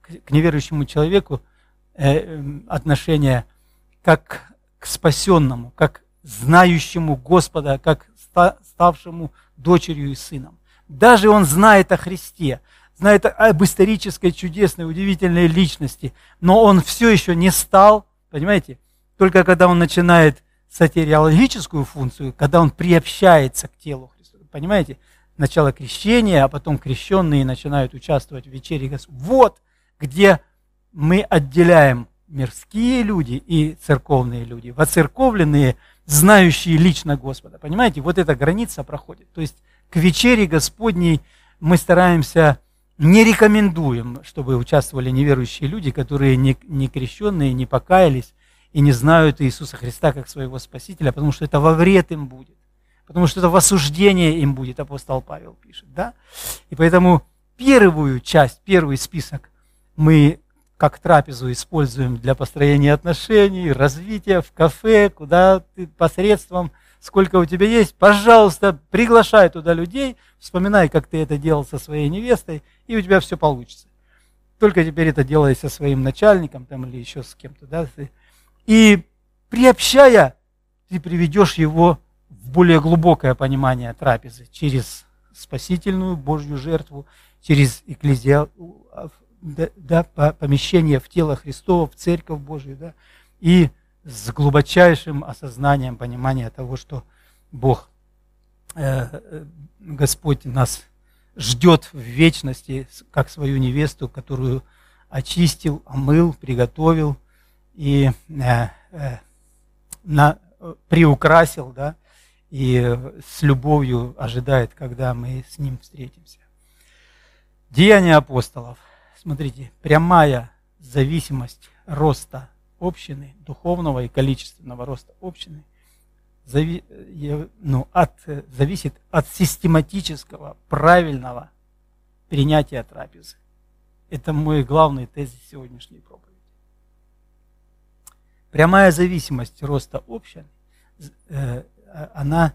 к неверующему человеку э, отношения как к спасенному, как знающему Господа, как ставшему дочерью и сыном. Даже он знает о Христе, знает об исторической, чудесной, удивительной личности, но он все еще не стал, понимаете, только когда он начинает сатериологическую функцию, когда он приобщается к телу Христа. Понимаете? Начало крещения, а потом крещенные начинают участвовать в вечере Господа. Вот где мы отделяем мирские люди и церковные люди, воцерковленные, знающие лично Господа. Понимаете, вот эта граница проходит. То есть к вечере Господней мы стараемся, не рекомендуем, чтобы участвовали неверующие люди, которые не, не крещенные, не покаялись и не знают Иисуса Христа как своего Спасителя, потому что это во вред им будет. Потому что это в осуждение им будет, апостол Павел пишет. Да? И поэтому первую часть, первый список мы как трапезу используем для построения отношений, развития в кафе, куда ты посредством, сколько у тебя есть, пожалуйста, приглашай туда людей, вспоминай, как ты это делал со своей невестой, и у тебя все получится. Только теперь это делай со своим начальником там, или еще с кем-то. Да? И приобщая, ты приведешь его в более глубокое понимание трапезы через спасительную Божью жертву, через экклезиал, да, да, помещение в тело Христово, в Церковь Божию, да, и с глубочайшим осознанием, понимания того, что Бог, э, э, Господь нас ждет в вечности, как свою невесту, которую очистил, омыл, приготовил и э, на, приукрасил, да, и с любовью ожидает, когда мы с Ним встретимся. Деяния апостолов смотрите, прямая зависимость роста общины, духовного и количественного роста общины, зави, ну, от, зависит от систематического, правильного принятия трапезы. Это мой главный тезис сегодняшней проповеди. Прямая зависимость роста общины, э, она,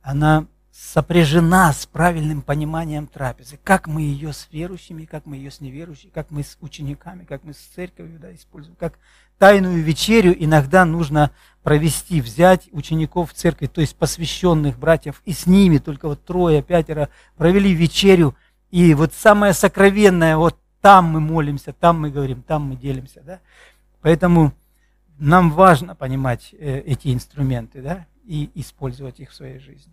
она сопряжена с правильным пониманием трапезы. Как мы ее с верующими, как мы ее с неверующими, как мы с учениками, как мы с церковью да, используем. Как тайную вечерю иногда нужно провести, взять учеников в церкви, то есть посвященных братьев, и с ними, только вот трое, пятеро, провели вечерю. И вот самое сокровенное, вот там мы молимся, там мы говорим, там мы делимся. Да? Поэтому нам важно понимать э, эти инструменты да? и использовать их в своей жизни.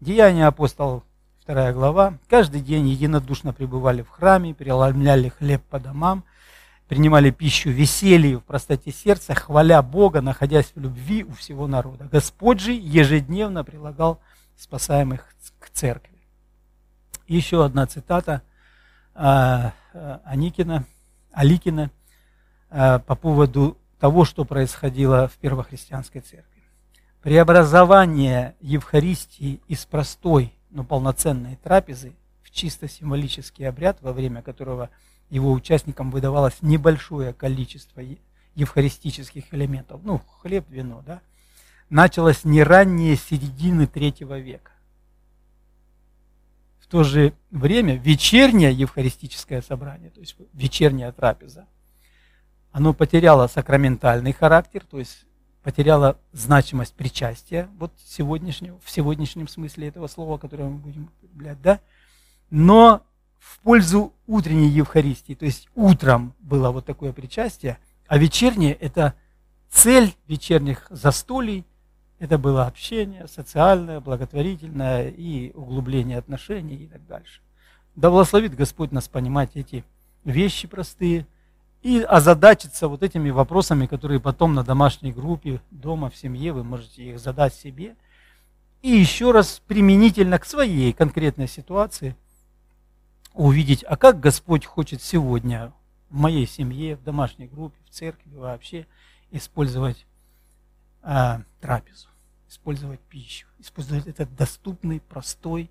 Деяния апостолов, вторая глава. Каждый день единодушно пребывали в храме, переломляли хлеб по домам, принимали пищу веселье в простоте сердца, хваля Бога, находясь в любви у всего народа. Господь же ежедневно прилагал спасаемых к церкви. еще одна цитата а, а, Аникина, Аликина а, по поводу того, что происходило в первохристианской церкви. Преобразование Евхаристии из простой, но полноценной трапезы в чисто символический обряд, во время которого его участникам выдавалось небольшое количество евхаристических элементов, ну, хлеб, вино, да, началось не раннее середины третьего века. В то же время вечернее евхаристическое собрание, то есть вечерняя трапеза, оно потеряло сакраментальный характер, то есть потеряла значимость причастия, вот сегодняшнего, в сегодняшнем смысле этого слова, которое мы будем употреблять, да, но в пользу утренней Евхаристии, то есть утром было вот такое причастие, а вечернее – это цель вечерних застолий, это было общение социальное, благотворительное и углубление отношений и так дальше. Да благословит Господь нас понимать эти вещи простые и озадачиться вот этими вопросами, которые потом на домашней группе, дома, в семье, вы можете их задать себе. И еще раз применительно к своей конкретной ситуации увидеть, а как Господь хочет сегодня в моей семье, в домашней группе, в церкви вообще использовать а, трапезу, использовать пищу, использовать этот доступный, простой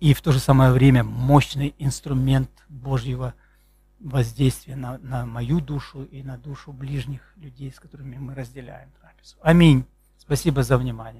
и в то же самое время мощный инструмент Божьего воздействие на, на мою душу и на душу ближних людей, с которыми мы разделяем трапезу. Аминь. Спасибо за внимание.